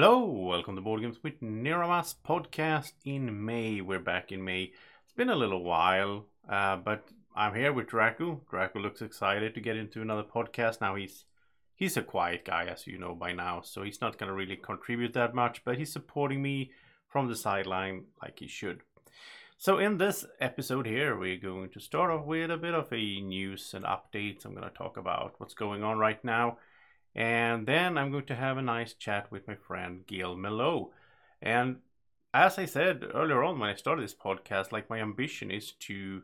Hello, welcome to Board Games with Niramas podcast in May. We're back in May. It's been a little while, uh, but I'm here with Draco. Draco looks excited to get into another podcast. Now he's he's a quiet guy, as you know by now, so he's not going to really contribute that much, but he's supporting me from the sideline like he should. So in this episode here, we're going to start off with a bit of a news and updates. I'm going to talk about what's going on right now and then I'm going to have a nice chat with my friend Gail Mello. And as I said earlier on when I started this podcast, like my ambition is to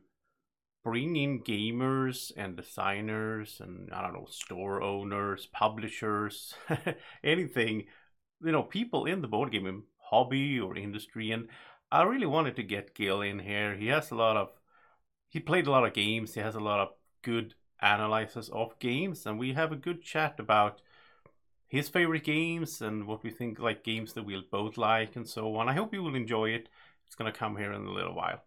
bring in gamers and designers and I don't know, store owners, publishers, anything, you know, people in the board gaming hobby or industry. And I really wanted to get Gail in here. He has a lot of, he played a lot of games. He has a lot of good analysis of games, and we have a good chat about his favorite games and what we think like games that we'll both like and so on. I hope you will enjoy it. It's gonna come here in a little while.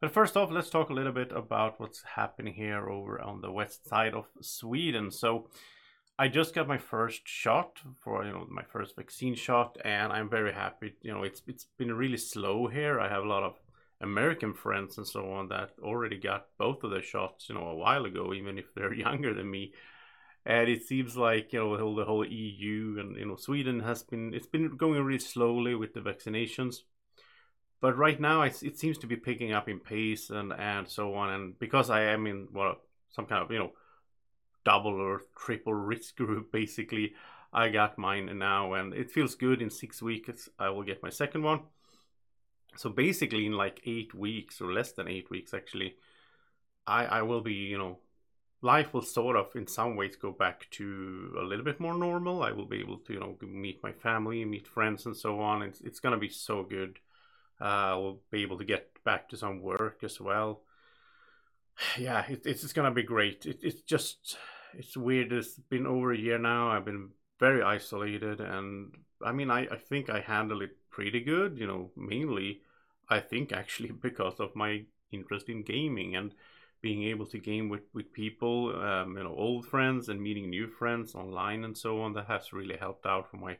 But first off, let's talk a little bit about what's happening here over on the west side of Sweden. So I just got my first shot for you know my first vaccine shot, and I'm very happy. You know, it's it's been really slow here. I have a lot of American friends and so on that already got both of their shots, you know, a while ago, even if they're younger than me. And it seems like you know the whole, the whole EU and you know Sweden has been it's been going really slowly with the vaccinations, but right now it, it seems to be picking up in pace and and so on. And because I am in well some kind of you know double or triple risk group basically, I got mine now and it feels good. In six weeks I will get my second one so basically in like eight weeks or less than eight weeks actually i i will be you know life will sort of in some ways go back to a little bit more normal. I will be able to you know meet my family meet friends and so on. It's, it's going to be so good. Uh, we'll be able to get back to some work as well. Yeah it, it's going to be great. It, it's just it's weird. It's been over a year now. I've been very isolated and i mean i, I think i handle it pretty good you know mainly I think actually because of my interest in gaming and being able to game with with people, um, you know, old friends and meeting new friends online and so on. That has really helped out for my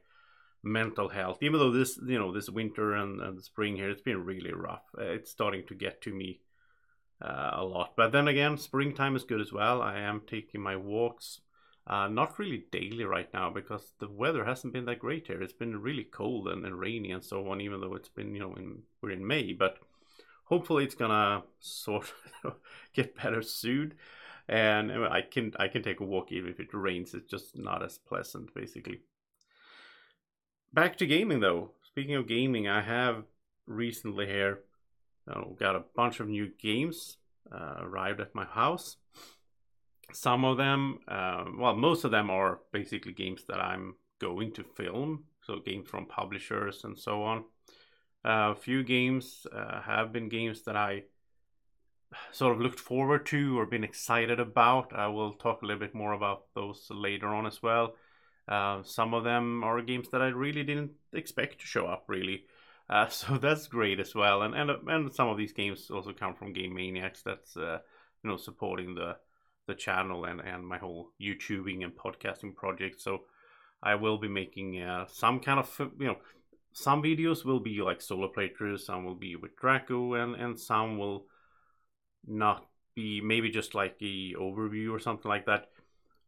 mental health. Even though this, you know, this winter and, and the spring here, it's been really rough. Uh, it's starting to get to me uh, a lot. But then again, springtime is good as well. I am taking my walks uh, not really daily right now because the weather hasn't been that great here. It's been really cold and, and rainy and so on, even though it's been, you know, in, we're in May. But hopefully it's gonna sort of get better soon. And I can I can take a walk even if it rains. It's just not as pleasant, basically. Back to gaming though. Speaking of gaming, I have recently here got a bunch of new games uh, arrived at my house some of them, uh, well, most of them are basically games that I'm going to film, so games from publishers and so on. Uh, a few games uh, have been games that I sort of looked forward to or been excited about. I will talk a little bit more about those later on as well. Uh, some of them are games that I really didn't expect to show up, really. Uh, so that's great as well. And, and and some of these games also come from Game Maniacs. That's uh, you know supporting the the channel and, and my whole YouTubing and podcasting project. So I will be making uh, some kind of, you know, some videos will be like solo playthroughs, some will be with Draco, and, and some will not be maybe just like a overview or something like that.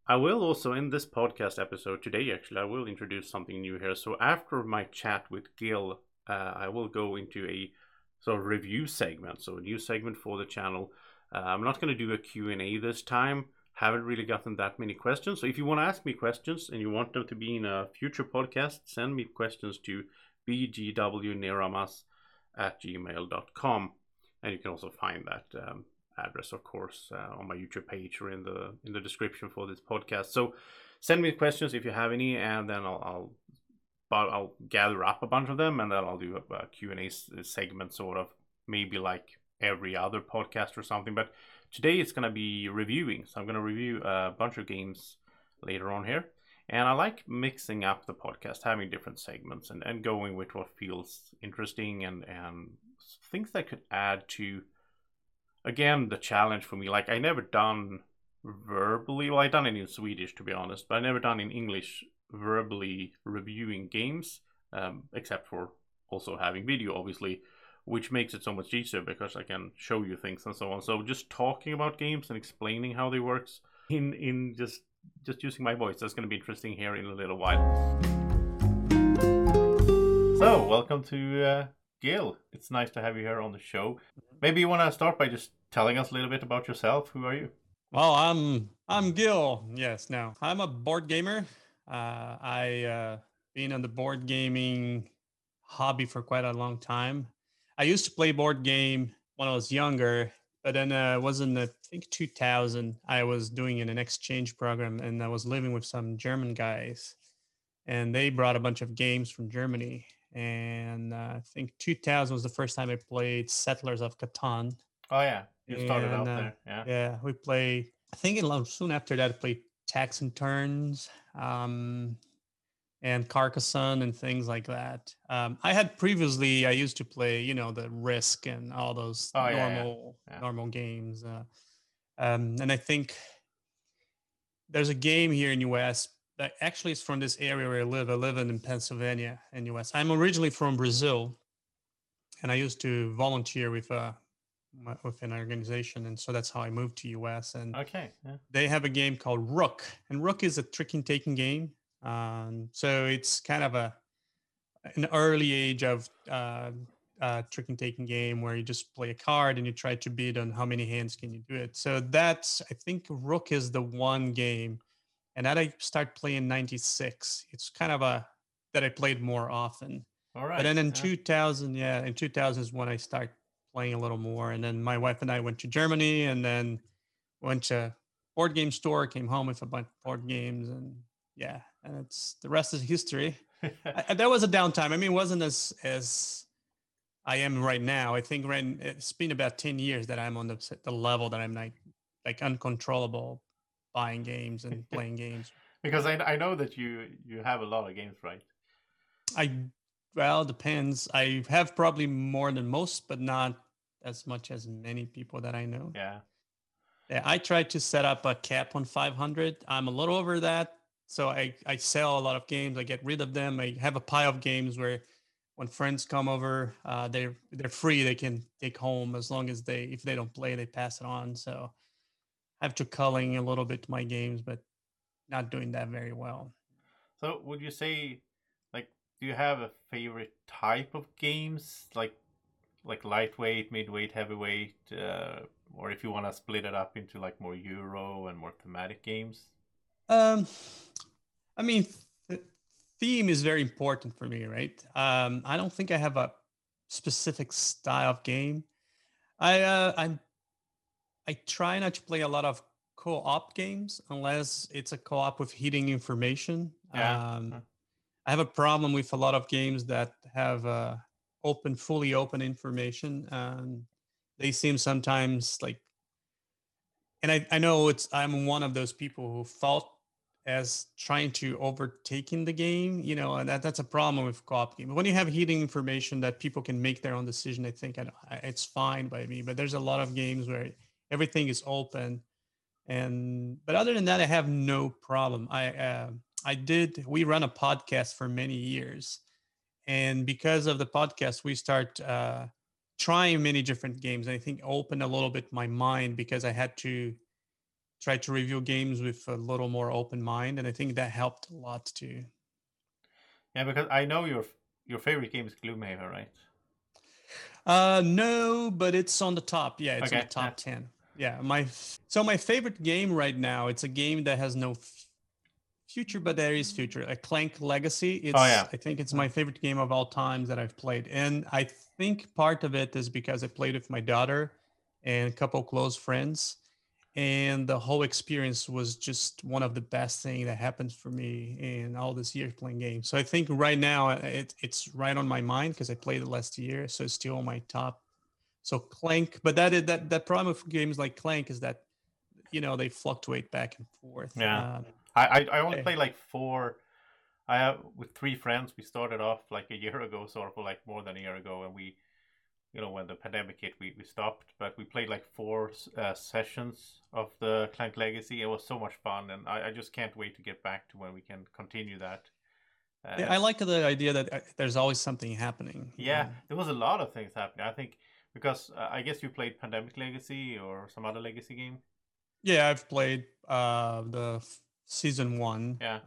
I will also in this podcast episode today, actually, I will introduce something new here. So after my chat with Gil, uh, I will go into a sort of review segment, so a new segment for the channel uh, I'm not going to do a Q&A this time. Haven't really gotten that many questions. So if you want to ask me questions and you want them to be in a future podcast, send me questions to bgwniramas at gmail.com. And you can also find that um, address, of course, uh, on my YouTube page or in the in the description for this podcast. So send me questions if you have any, and then I'll, I'll but I'll gather up a bunch of them and then I'll do a, a Q&A segment sort of maybe like every other podcast or something. But today it's going to be reviewing. So I'm going to review a bunch of games later on here. And I like mixing up the podcast, having different segments and, and going with what feels interesting and, and things that could add to, again, the challenge for me. Like, I never done verbally, well, I done it in Swedish to be honest, but I never done in English verbally reviewing games. um, except for also having video, obviously, which makes it so much easier because I can show you things and so on. So just talking about games and explaining how they works in in just just using my voice, that's going to be interesting here in a little while. So welcome to uh, Gil. It's nice to have you here on the show. Maybe you want to start by just telling us a little bit about yourself. Who are you? Well, I'm I'm Gil. Yes, now I'm a board gamer. Uh, I uh, been on the board gaming hobby for quite a long time. I used to play board game when I was younger, but then uh, it was in the, I think 2000. I was doing an exchange program, and I was living with some German guys, and they brought a bunch of games from Germany. And uh, I think 2000 was the first time I played Settlers of Catan. Oh yeah, you started and, out uh, there. Yeah. Yeah, we play. I think it, soon after that, I played Tax and Turns. Um, and Carcassonne and things like that. Um, I had previously I used to play, you know, the Risk and all those oh, normal yeah, yeah. normal games. Uh, um, and I think there's a game here in US that actually is from this area where I live. I live in Pennsylvania in US. I'm originally from Brazil, and I used to volunteer with a uh, with an organization, and so that's how I moved to US. And okay, yeah. they have a game called Rook, and Rook is a tricking taking game um, so it's kind of a an early age of uh, uh, trick and taking game where you just play a card and you try to bid on how many hands can you do it. So that's I think Rook is the one game, and that I start playing '96. It's kind of a that I played more often. All right. But then in yeah. 2000, yeah, in 2000 is when I start playing a little more. And then my wife and I went to Germany, and then went to board game store, came home with a bunch of board games, and yeah, and it's the rest is history. I, that was a downtime. I mean, it wasn't as as I am right now. I think right, it's been about ten years that I'm on the the level that I'm like like uncontrollable buying games and playing games. Because I I know that you you have a lot of games, right? I well depends. I have probably more than most, but not as much as many people that I know. Yeah. Yeah, I try to set up a cap on 500. I'm a little over that, so I, I sell a lot of games. I get rid of them. I have a pile of games where when friends come over, uh, they're they're free. They can take home as long as they if they don't play, they pass it on. So I have to culling a little bit my games, but not doing that very well. So would you say like do you have a favorite type of games like like lightweight, midweight, heavyweight, uh, or if you want to split it up into like more Euro and more thematic games? Um, I mean, th- theme is very important for me, right? Um, I don't think I have a specific style of game. I uh, I'm I try not to play a lot of co-op games unless it's a co-op with hidden information. Yeah. Um, I have a problem with a lot of games that have uh, open, fully open information, and they seem sometimes like. And I, I know it's I'm one of those people who felt as trying to overtaking the game, you know, and that, that's a problem with co-op game. When you have hidden information that people can make their own decision, I think I, it's fine by me. But there's a lot of games where everything is open, and but other than that, I have no problem. I uh, I did. We run a podcast for many years, and because of the podcast, we start uh, trying many different games. And I think opened a little bit my mind because I had to try to review games with a little more open mind, and I think that helped a lot too. Yeah, because I know your your favorite game is Gloomhaven, right? Uh, no, but it's on the top. Yeah, it's okay. in the top yeah. ten. Yeah, my so my favorite game right now. It's a game that has no f- future, but there is future. A Clank Legacy. It's, oh yeah. I think it's my favorite game of all times that I've played, and I think part of it is because I played with my daughter and a couple close friends and the whole experience was just one of the best thing that happened for me in all this years playing games. So I think right now uh, it, it's right on my mind because I played it last year, so it's still on my top. So Clank, but that is that that problem with games like Clank is that you know they fluctuate back and forth. Yeah, um, I, I I only play like four. I have with three friends. We started off like a year ago, sort of like more than a year ago, and we you know when the pandemic hit we, we stopped but we played like four uh, sessions of the clank legacy it was so much fun and I, I just can't wait to get back to when we can continue that Uh, Yeah, I like the idea that uh, there's always something happening. yeah, there was a lot of things happening. I think because uh, I guess you played Pandemic Legacy or some other Legacy game. Yeah, I've played uh, the f- season one. Yeah.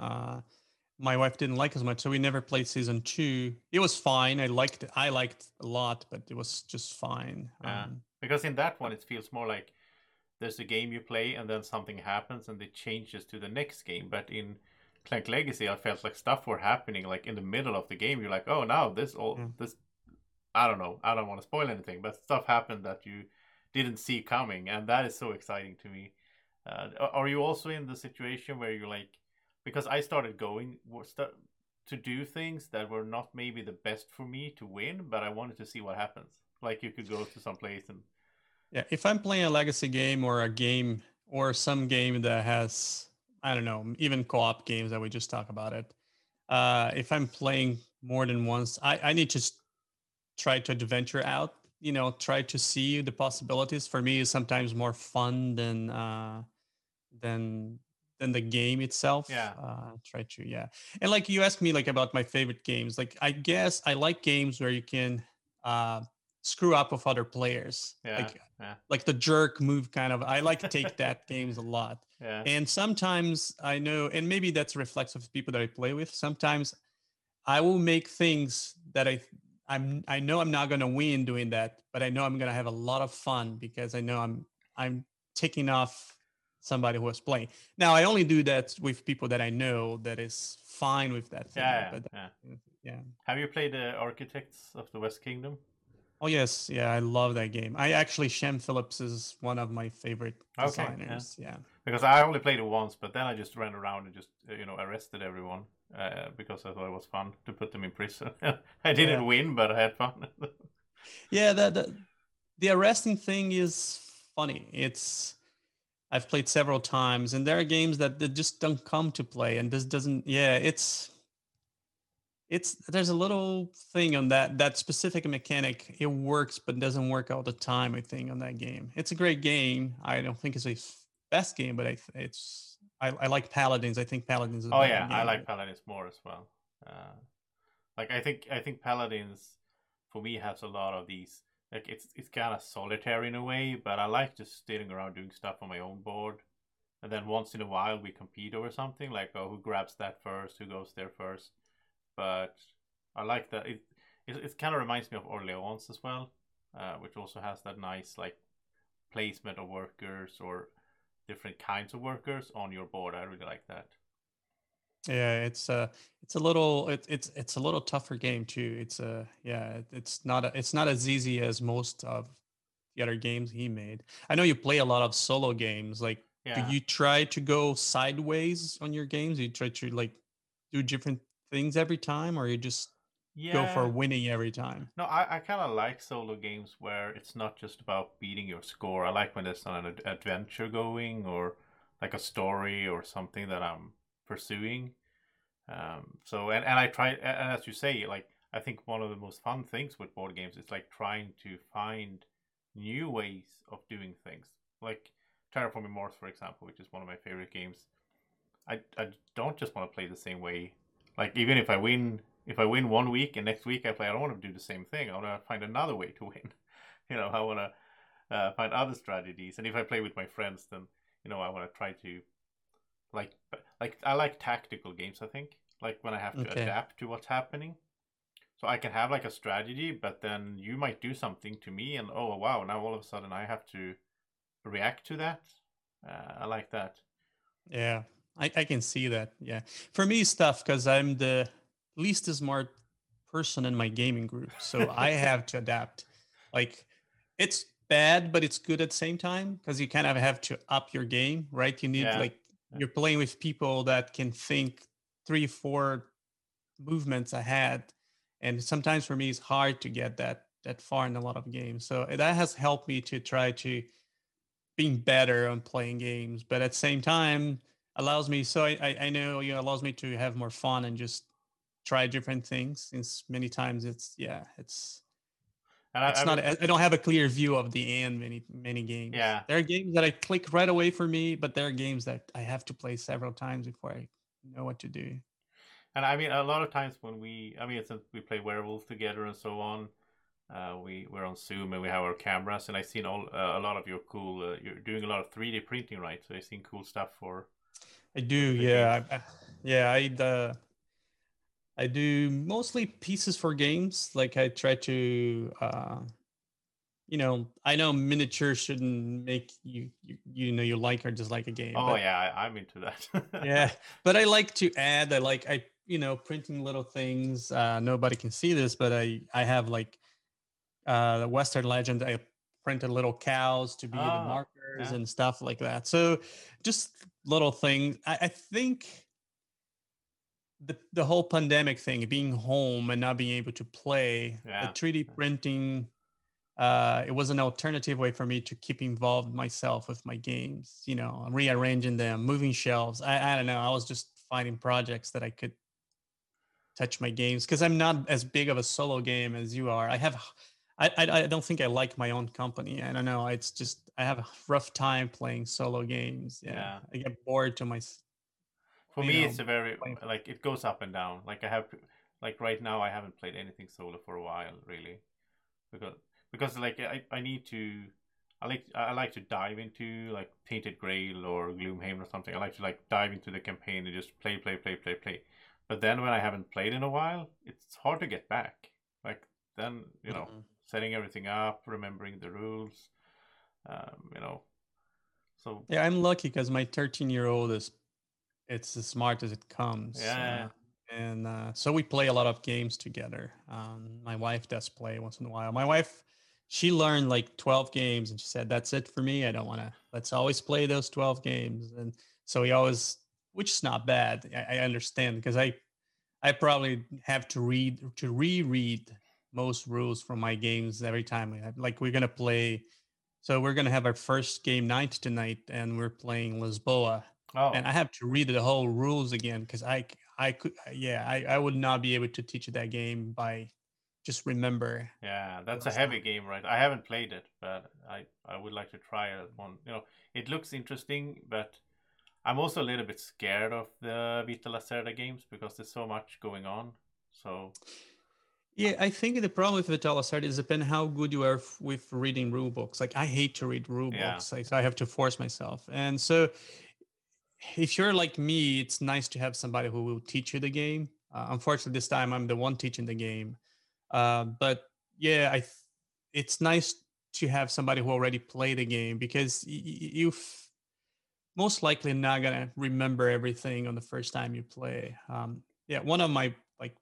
My wife didn't like as much, so we never played season two. It was fine. I liked it. I liked a lot, but it was just fine. Yeah. Um, Because in that one, it feels more like there's a game you play and then something happens and it changes to the next game. But in Clank Legacy, I felt like stuff were happening like in the middle of the game. You're like, oh, now this all Yeah. this. I don't know. I don't want to spoil anything, but stuff happened that you didn't see coming, and that is so exciting to me. Uh, are you also in the situation where you're like, because I started going to do things that were not maybe the best for me to win, but I wanted to see what happens. Like you could go to some place and Yeah, if I'm playing a legacy game or a game or some game that has, I don't know, even co-op games that we just talk about it. Uh, if I'm playing more than once, I, I need to try to adventure out. You know, try to see the possibilities. For me, is sometimes more fun than uh, than than the game itself. Yeah. Uh, try to yeah, and like you asked me like about my favorite games. Like I guess I like games where you can uh, screw up with other players. Yeah, Like yeah. like the jerk move kind of i like to take that games a lot yeah, and sometimes i know and maybe that's reflexive of people that i play with sometimes i will make things that i i'm i know i'm not going to win doing that but i know i'm going to have a lot of fun because i know i'm i'm taking off somebody who was playing now i only do that with people that i know that is fine with that thing yeah, but yeah. yeah Have you played the Architects of the West Kingdom? Oh yes, yeah, I love that game. I actually Shem Phillips is one of my favorite Okay, yeah. designers. Yeah. Because I only played it once, but then I just ran around and just uh, you know arrested everyone uh, because I thought it was fun to put them in prison. I didn't Yeah. win, but I had fun. Yeah, the, the the arresting thing is funny. It's I've played several times, and there are games that, that just don't come to play, and this doesn't. Yeah, it's it's there's a little thing on that that specific mechanic. It works, but doesn't work all the time. I think on that game, it's a great game. I don't think it's a best game, but I it's I, I like Paladins. I think Paladins. Is oh yeah, I like Paladins more as well. Uh, like I think I think Paladins for me has a lot of these. Like it's it's kind of solitary in a way, but I like just sitting around doing stuff on my own board. And then once in a while we compete over something, like oh who grabs that first, who goes there first. But I like that it it, it kind of reminds me of Orleans as well, uh, which also has that nice like placement of workers or different kinds of workers on your board. I really like that. Yeah, it's uh it's a little it, it's it's a little tougher game too. It's a yeah, it's not a, it's not as easy as most of the other games he made. I know you play a lot of solo games. Like Yeah. do you try to go sideways on your games? You try to like do different things every time or you just yeah. go for winning every time? No, I, I kind of like solo games where it's not just about beating your score. I like when there's an ad- adventure going or like a story or something that I'm pursuing. Um, so and, and I try and as you say, like I think one of the most fun things with board games is like trying to find new ways of doing things. Like Terraforming Mars, for example, which is one of my favorite games. I, I don't just want to play the same way. Like even if I win if I win one week and next week I play, I don't want to do the same thing. I want to find another way to win. You know, I want to uh, find other strategies. And if I play with my friends, then you know I want to try to like like I like tactical games. I think like when I have to Okay. adapt to what's happening. So I can have like a strategy, but then you might do something to me, and oh wow, now all of a sudden I have to react to that. Uh, I like that. Yeah, I, I can see that. Yeah. For me, it's tough because I'm the least smart person in my gaming group. So I have to adapt. Like, it's bad, but it's good at the same time because you kind of have to up your game, right? You need, Yeah, like. You're playing with people that can think three, four movements ahead. And sometimes for me, it's hard to get that that far in a lot of games. So eh, that has helped me to try to being better on playing games, but at the same time allows me. So I I, I know you know allows me to have more fun and just try different things. Since many times it's yeah it's And it's I not I I don't have a clear view of the end many many games. Yeah. there are games that I click right away for me, but there are games that I have to play several times before I know what to do. And I mean, a lot of times when we, I mean, since we play werewolf together and so on, uh, we we're on Zoom and we have our cameras, and I've seen all uh, a lot of your cool. Uh, you're doing a lot of 3D printing, right? So I've seen cool stuff for. I do, yeah, I, yeah. I uh, I do mostly pieces for games. Like I try to, uh, you know, I know miniature shouldn't make you, you, you know, you like or dislike a game. Oh but, yeah, I, am into that. yeah, but I like to add. I like I, you know, printing little things. Uh, nobody can see this, but I I have like uh, the Western Legend. I printed little cows to be oh, the markers yeah. and stuff like that. So just little things. I, I think the the whole pandemic thing, being home and not being able to play, yeah. the 3D printing, uh, it was an alternative way for me to keep involved myself with my games. You know, rearranging them, moving shelves. I, I don't know. I was just finding projects that I could touch my games because I'm not as big of a solo game as you are. I have I, I, I don't think I like my own company. I don't know. It's just I have a rough time playing solo games. Yeah, yeah. I get bored to my. For me, know, it's a very like it goes up and down. Like I have, like right now, I haven't played anything solo for a while, really, because because like I, I need to. I like I like to dive into like Tainted Grail or Gloomhaven or something. I like to like dive into the campaign and just play, play, play, play, play. But then when I haven't played in a while, it's hard to get back. Like then you know, mm-hmm setting everything up, remembering the rules. Um, you know, so yeah, I'm lucky because my 13 year old is it's as smart as it comes. Yeah. Uh, and uh, so we play a lot of games together. Um, my wife does play once in a while. My wife, she learned like 12 games and she said, That's it for me. I don't want to, let's always play those 12 games. And so we always, which is not bad. I, I understand because I, I probably have to read, to reread most rules from my games every time. Like we're gonna play, so we're gonna have our first game night tonight, and we're playing Lisboa. Oh. And I have to read the whole rules again because I I could yeah I I would not be able to teach that game by just remember. Yeah, that's a heavy game, right? I haven't played it, but I I would like to try it one. You know, it looks interesting, but I'm also a little bit scared of the Vital Lacerda games because there's so much going on. So yeah, I think the problem with Vital Lacerda is depend how good you are f- with reading rule books. Like I hate to read rule yeah. books, like, so I have to force myself. And so, if you're like me, it's nice to have somebody who will teach you the game. Uh, unfortunately, this time I'm the one teaching the game. Uh, but yeah, I th- it's nice to have somebody who already played the game because y- y- you f- most likely not gonna remember everything on the first time you play. Um, yeah, one of my like,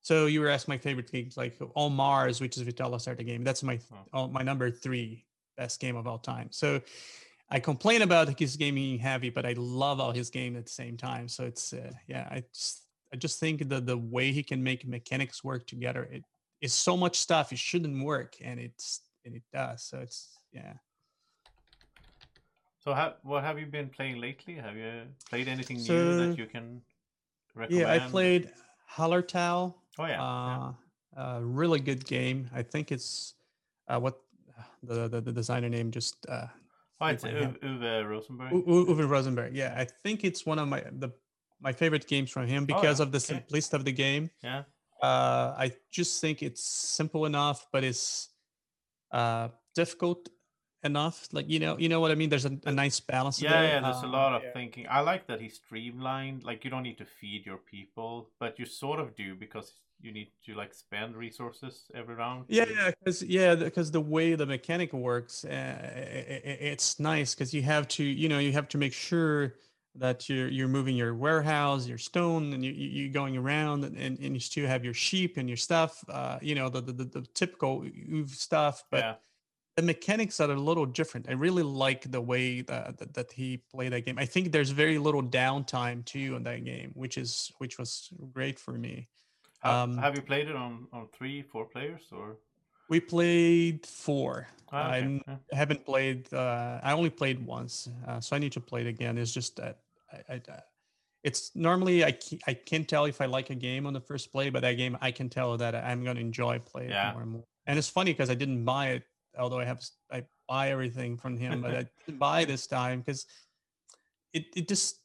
so you were asking my favorite games, like On Mars, which is Vital Lacerda game. That's my oh. my number three best game of all time. So I complain about his game being heavy, but I love all his game at the same time. So it's uh, yeah, I just I just think that the way he can make mechanics work together, it is so much stuff it shouldn't work, and it's and it does. So it's yeah. So how, what have you been playing lately? Have you played anything so, new that you can recommend? Yeah, I played Hallertau Oh yeah, uh, yeah. really good game. I think it's uh, what the, the, the designer name just. Uh, oh, it's Uwe Rosenberg. U- Uwe Rosenberg. Yeah, I think it's one of my the my favorite games from him because oh, of the okay. simplicity of the game. Yeah. Uh, I just think it's simple enough, but it's uh, difficult enough. Like you know, you know what I mean. There's a, a nice balance. Yeah, there. yeah. There's a lot of yeah. thinking. I like that he streamlined. Like you don't need to feed your people, but you sort of do because you need to like spend resources every round. Yeah, yeah, because yeah, because the way the mechanic works, uh, it's nice because you have to, you know, you have to make sure that you're you're moving your warehouse, your stone, and you you're going around, and, and, and you still have your sheep and your stuff. Uh, you know, the the, the, the typical stuff, but. Yeah the mechanics are a little different. I really like the way that, that, that he played that game. I think there's very little downtime too in that game, which is which was great for me. Um, have you played it on on three, four players or? We played four. Oh, okay. I haven't played. Uh, I only played once, uh, so I need to play it again. It's just that I, I, it's normally I I can't tell if I like a game on the first play, but that game I can tell that I'm going to enjoy playing yeah. more and more. And it's funny because I didn't buy it although I have I buy everything from him, but I didn't buy this time because it it just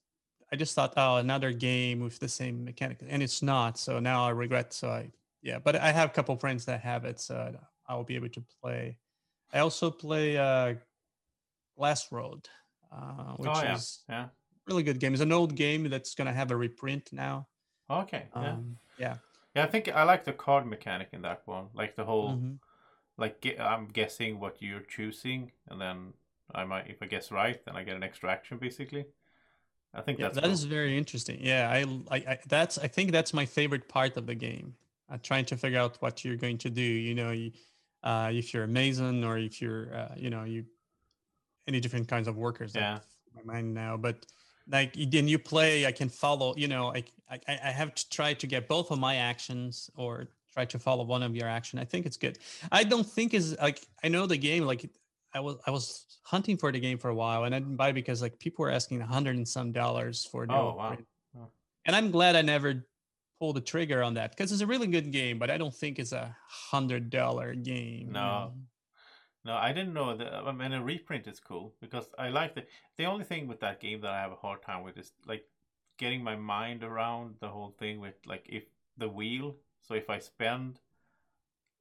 I just thought, oh, another game with the same mechanic, and it's not. So now I regret. So I, yeah, but I have a couple friends that have it, so I'll be able to play. I also play uh, Glass Road, uh, which oh, yeah. is yeah. really good game. It's an old game that's gonna have a reprint now. Okay. Yeah. Um, yeah. Yeah, I think I like the card mechanic in that one. Like the whole, Mhm. like I'm guessing what you're choosing, and then I might, if I guess right, then I get an extra action basically. I think Yeah, that's that cool. is very interesting. Yeah, I, I, I that's I think that's my favorite part of the game. Uh, trying to figure out what you're going to do. You know, you, uh, if you're a mason or if you're, uh, you know, you any different kinds of workers. Yeah. My mind now, but like then you play, I can follow. You know, I, I I have to try to get both of my actions or try to follow one of your action. I think it's good. I don't think is like I know the game like I was I was hunting for the game for a while and I didn't buy it because like people were asking a hundred and some dollars for the Oh, wow. And I'm glad I never pulled the trigger on that because it's a really good game, but I don't think it's a hundred dollar game. you No. know? No, I didn't know that. I mean, a reprint is cool because I like the. The only thing with that game that I have a hard time with is like getting my mind around the whole thing with like if the wheel. So if I spend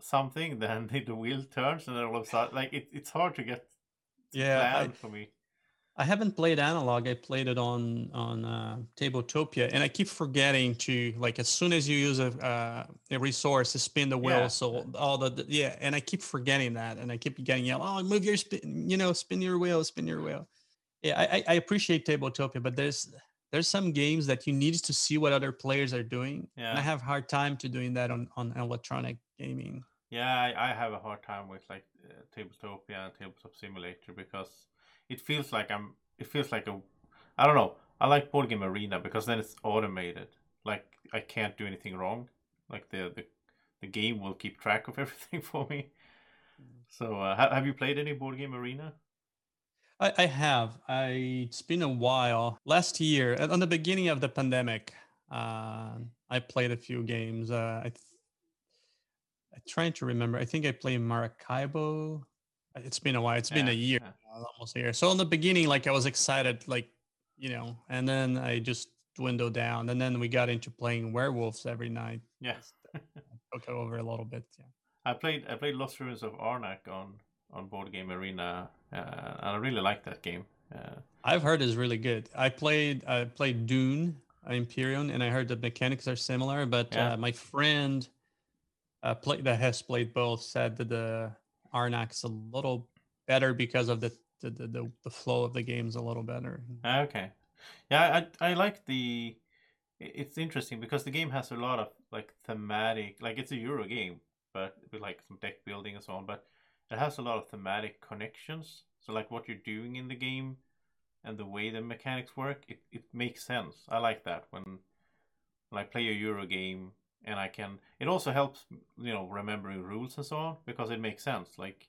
something, then the wheel turns, and then all of a sudden, like it, it's hard to get. Yeah, I- for me. I haven't played analog. I played it on on uh, Tabletopia, and I keep forgetting to like as soon as you use a uh, a resource to spin the wheel. Yeah, So all the, the- yeah, and I keep forgetting that, and I keep getting yelled, "Oh, move your spin, you know, spin your wheel, spin your wheel." Yeah, I, I I appreciate Tabletopia, but there's there's some games that you need to see what other players are doing, and I have hard time to doing that on on electronic gaming. Yeah, I, I have a hard time with like uh, Tabletopia and Tabletop Simulator because it feels like I'm. It feels like a. I don't know. I like Board Game Arena because then it's automated. Like I can't do anything wrong. Like the the, the game will keep track of everything for me. So uh, ha- have you played any Board Game Arena? I, I have. I it's been a while. Last year, on the beginning of the pandemic, uh, I played a few games. Uh, I I'm trying to remember. I think I played Maracaibo. Uh, It's been a while. It's been a year, yeah. uh, almost a year. So in the beginning, like I was excited, like you know, and then I just dwindled down. And then we got into playing werewolves every night. Yes, Yeah. Took it over a little bit. Yeah. I played I played Lost Ruins of Arnak on on Board Game Arena, uh, and I really like that game. Uh, I've heard is really good. I played I played Dune uh, Imperium, and I heard the mechanics are similar. But Yeah. uh, my friend uh, play, that has played both said that the Arnak's a little better because of the the, the the flow of the game's a little better. Okay. Yeah, I I like the. It's interesting because the game has a lot of like thematic, like it's a Euro game, but with like some deck building and so on. But it has a lot of thematic connections. So like what you're doing in the game, and the way the mechanics work, it, it makes sense. I like that when when I play a Euro game and I can. It also helps you know remembering rules and so on because it makes sense. Like,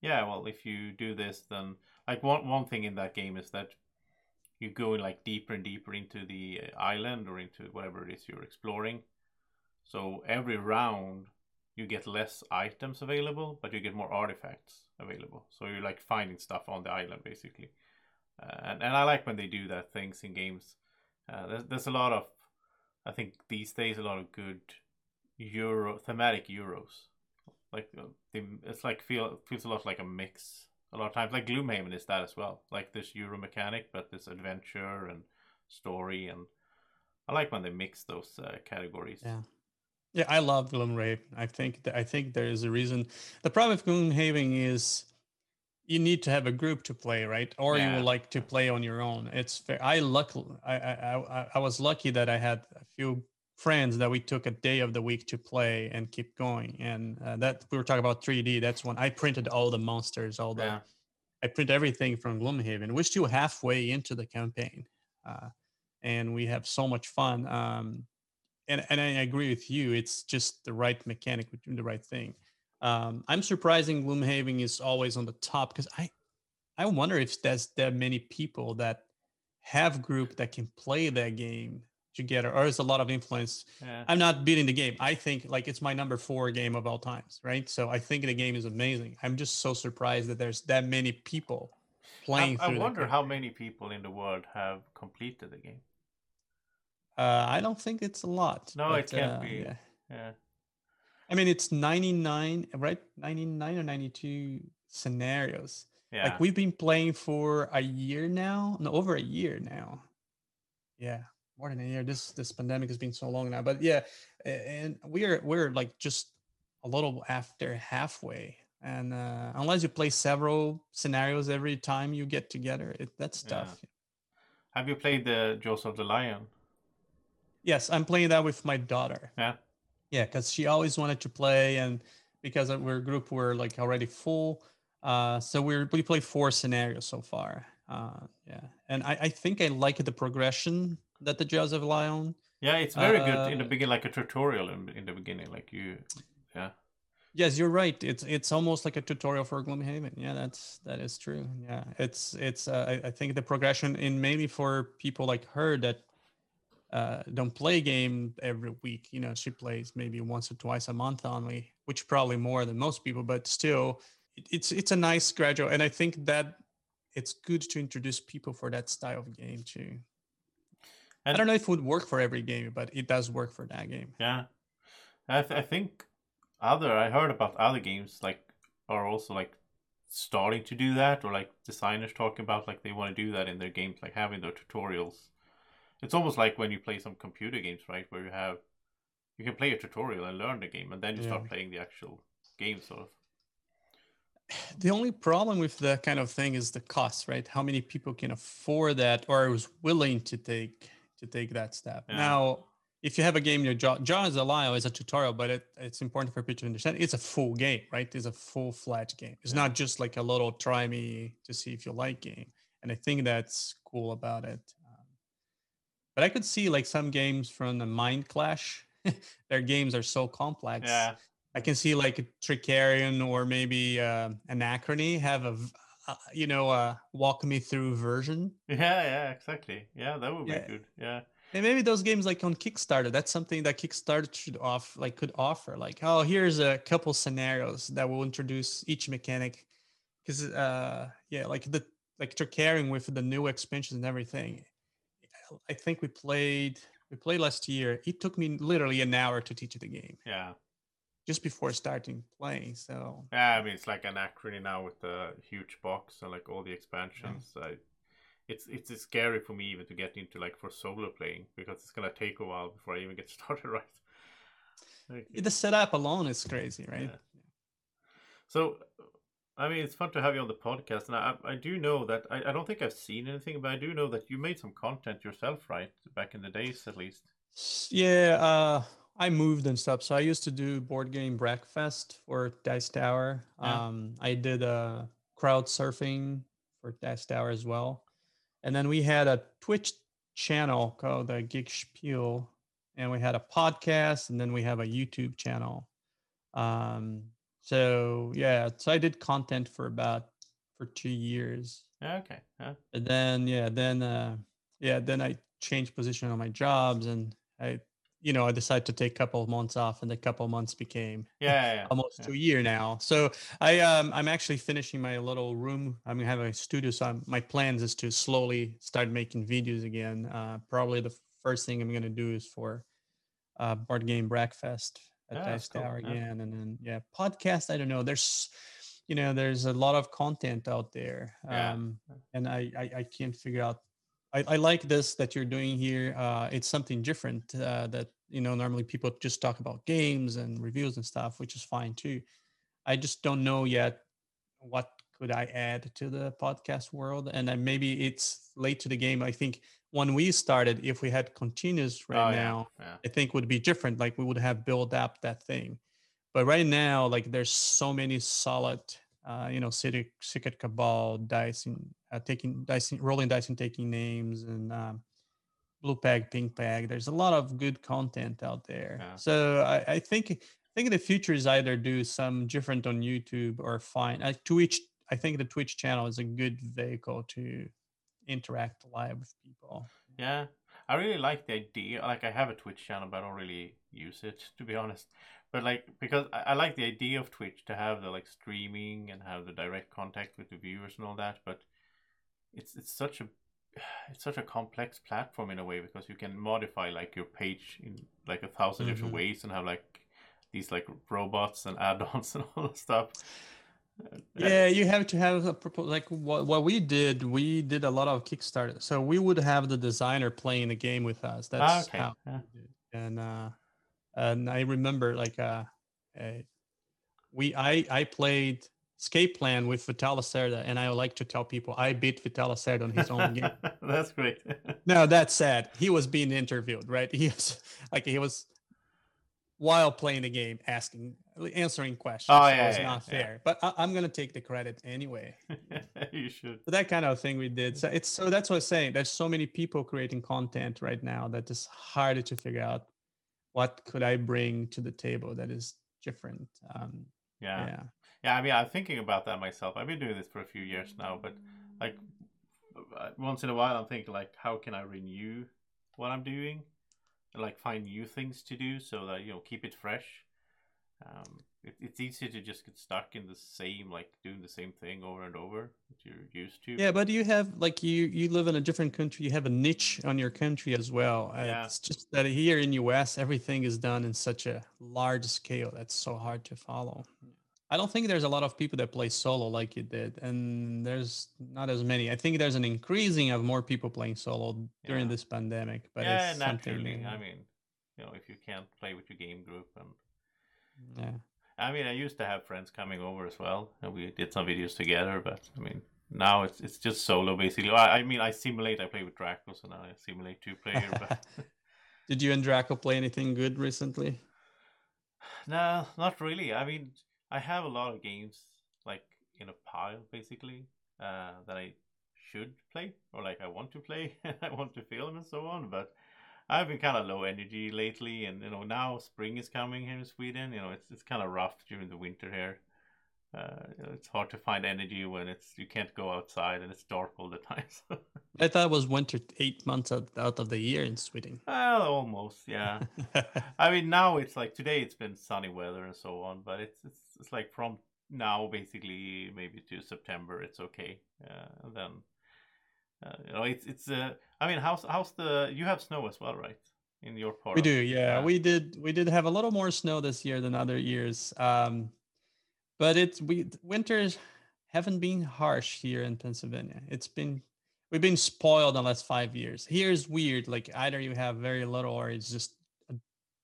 yeah, well, if you do this, then like one one thing in that game is that you go like deeper and deeper into the uh, island or into whatever it is you're exploring. So every round you get less items available, but you get more artifacts available. So you're like finding stuff on the island basically. Uh, and, and I like when they do that things in games. Uh, there's, there's a lot of, I think these days, a lot of good Euro thematic Euros. Like uh, they, it's like feel feels a lot like a mix. A lot of times, like Gloomhaven is that as well. Like this Euro mechanic, but this adventure and story, and I like when they mix those uh, categories. Yeah. Yeah, I love Gloomhaven. I think that I think there is a reason. The problem with Gloomhaven is you need to have a group to play, right? Or you Yeah. would like to play on your own. It's fair. I luck. I, I I I was lucky that I had a few friends that we took a day of the week to play and keep going. And uh, that we were talking about 3D. That's when I printed all the monsters, all the Yeah. I print everything from Gloomhaven. We're still halfway into the campaign, uh, and we have so much fun. Um, and and I agree with you. It's just the right mechanic, with doing the right thing. Um, I'm surprising Gloomhaven is always on the top because I I wonder if there's that many people that have group that can play that game together, or is a lot of influence. Yeah. I'm not beating the game. I think like it's my number four game of all times, right? So I think the game is amazing. I'm just so surprised that there's that many people playing. I the wonder how many people in the world have completed the game. Uh, I don't think it's a lot. No, but, it can't uh, be. Yeah. Yeah. I mean, it's 99, right? 99 or 92 scenarios. Yeah. Like we've been playing for a year now, no, over a year now. Yeah, more than a year. This this pandemic has been so long now, but yeah, and we're we're like just a little after halfway. And uh, unless you play several scenarios every time you get together, it, that's Yeah. tough. Have you played the Jaws of the Lion? Yes, I'm playing that with my daughter. Yeah. Yeah, because she always wanted to play, and because our group were like already full, uh, so we're we played four scenarios so far. Uh, yeah, and I, I think I like the progression that the Jaws of Lion. Yeah, it's very good in the Uh, beginning, like a tutorial in, in the beginning. Like you, yeah, Yes, you're right. It's it's almost like a tutorial for Gloomhaven. Yeah, that's that is true. Yeah, it's it's. Uh, I, I think the progression in maybe for people like her that uh, don't play a game every week. You know, she plays maybe once or twice a month only, which probably more than most people. But still, it, it's it's a nice gradual, and I think that it's good to introduce people for that style of game too. I don't know if it would work for every game, but it does work for that game. yeah. I, th- I think other I heard about other games like are also like starting to do that, or like designers talking about like they want to do that in their games, like having their tutorials. It's almost like when you play some computer games, right, where you have you can play a tutorial and learn the game, and then you start playing the actual game, sort of. The only problem with that kind of thing is the cost, right? How many people can afford that or is willing to take to take that step? Yeah. Now, if you have a game, your Jaw, is a Lion is a tutorial, but it, it's important for people to understand it's a full game, right? It's a full fledged game. It's Yeah. not just like a little try me to see if you like game. And I think that's cool about it. But I could see like some games from the Mind Clash. Their games are so complex. Yeah, I can see like a Trickerion or maybe uh, Anachrony have a, uh, you know, a walk me through version. yeah, yeah, exactly. Yeah, that would be good. Yeah. And maybe those games like on Kickstarter, that's something that Kickstarter should off like could offer. Like, oh, here's a couple scenarios that will introduce each mechanic. Because uh yeah, like the like Trickerion with the new expansions and everything. I think we played we played last year. It took me literally an hour to teach the game Yeah. just before starting playing. So Yeah, I mean it's like Anachrony now with the huge box and like all the expansions. I, it's it's it's scary for me even to get into like for solo playing because it's gonna take a while before I even get started right. Like, the setup alone is crazy, right? Yeah. So, I mean, it's fun to have you on the podcast, and I I do know that I, I don't think I've seen anything, but I do know that you made some content yourself, right? Back in the days, at least. Yeah, uh, I moved and stuff. So I used to do board game breakfast for Dice Tower. Yeah. Um, I did uh, crowd surfing for Dice Tower as well. And then we had a Twitch channel called the Geek Spiel, and we had a podcast, and then we have a YouTube channel. Um, so yeah, so I did content for about for two years. Okay. Yeah. And then yeah, then uh yeah, then I changed position on my jobs and I you know, I decided to take a couple of months off and the couple of months became Yeah, yeah, almost yeah. year now. So I um I'm actually finishing my little room. I'm gonna have a studio. So I'm, my plans is to slowly start making videos again. Uh probably the first thing I'm gonna do is for uh board game breakfast at Yeah, Dice cool, Tower yeah. again. And then yeah, podcast, I don't know. There's you know, there's a lot of content out there. Yeah. Um and I, I I can't figure out. I, I like this that you're doing here. Uh, it's something different uh, that you know normally people just talk about games and reviews and stuff, which is fine too. I just don't know yet what could I add to the podcast world, and then maybe it's late to the game. I think when we started, if we had continuous right Oh, now, Yeah. I think would be different. Like we would have built up that thing. But right now, like there's so many solid, uh, you know, Secret, Secret Cabal, dice and uh, taking dice, rolling dice and taking names, and um, Blue Peg, Pink Peg. There's a lot of good content out there. Yeah. So I, I think I think the future is either do some different on YouTube or find uh, Twitch. I think the Twitch channel is a good vehicle to interact live with people. Yeah, I really like the idea. Like, I have a Twitch channel, but I don't really use it to be honest. But like, because I, I like the idea of Twitch to have the like streaming and have the direct contact with the viewers and all that. But it's it's such a it's such a complex platform in a way because you can modify like your page in like a 1000 mm-hmm. different ways and have like these like robots and add-ons and all that stuff yeah you have to have a proposal like what, what we did we did a lot of kickstarter so we would have the designer playing the game with us that's ah, okay. how yeah. and uh and i remember like uh, we i i played escape plan with Vital Lacerda, and I like to tell people I beat Vital Lacerda on his own game. That's great. no, that's sad. He was being interviewed, right? He was like he was while playing the game, asking, answering questions. Oh yeah, so it's yeah, not yeah. fair. But I, am gonna take the credit anyway. you should. So that kind of thing we did. So it's so that's what I'm saying. There's so many people creating content right now that it's harder to figure out what could I bring to the table that is different. Um, yeah. yeah. Yeah, I mean, I'm thinking about that myself. I've been doing this for a few years now, but like uh, once in a while, I'm thinking like, how can I renew what I'm doing, like find new things to do so that you know keep it fresh. Um, it, it's easy to just get stuck in the same like doing the same thing over and over that you're used to. Yeah, but you have like you you live in a different country. You have a niche on your country as well. Uh, yeah. It's just that here in US, everything is done in such a large scale that's so hard to follow. I don't think there's a lot of people that play solo like you did, and there's not as many. I think there's an increasing of more people playing solo during this pandemic. But yeah, naturally. I mean, you know, if you can't play with your game group, and yeah, I mean, I used to have friends coming over as well, and we did some videos together. But I mean, now it's it's just solo basically. I, I mean, I simulate. I play with Draco, so now I simulate two player. But did you and Draco play anything good recently? No, not really. I mean, I have a lot of games like in a pile basically uh, that I should play or like I want to play and I want to film and so on but I've been kind of low energy lately and you know now spring is coming here in Sweden you know it's it's kind of rough during the winter here uh, you know, it's hard to find energy when it's you can't go outside and it's dark all the time. So. I thought it was winter eight months out, out of the year in Sweden. Well, almost, yeah. I mean, now it's like today it's been sunny weather and so on, but it's it's it's like from now basically maybe to September it's okay, uh, and then uh, you know it's it's uh, I mean how's how's the you have snow as well, right? In your part, we do, yeah. We did we did have a little more snow this year than other years. Um, but it's we winters haven't been harsh here in Pennsylvania. It's been we've been spoiled the last five years. Here's weird, like either you have very little or it's just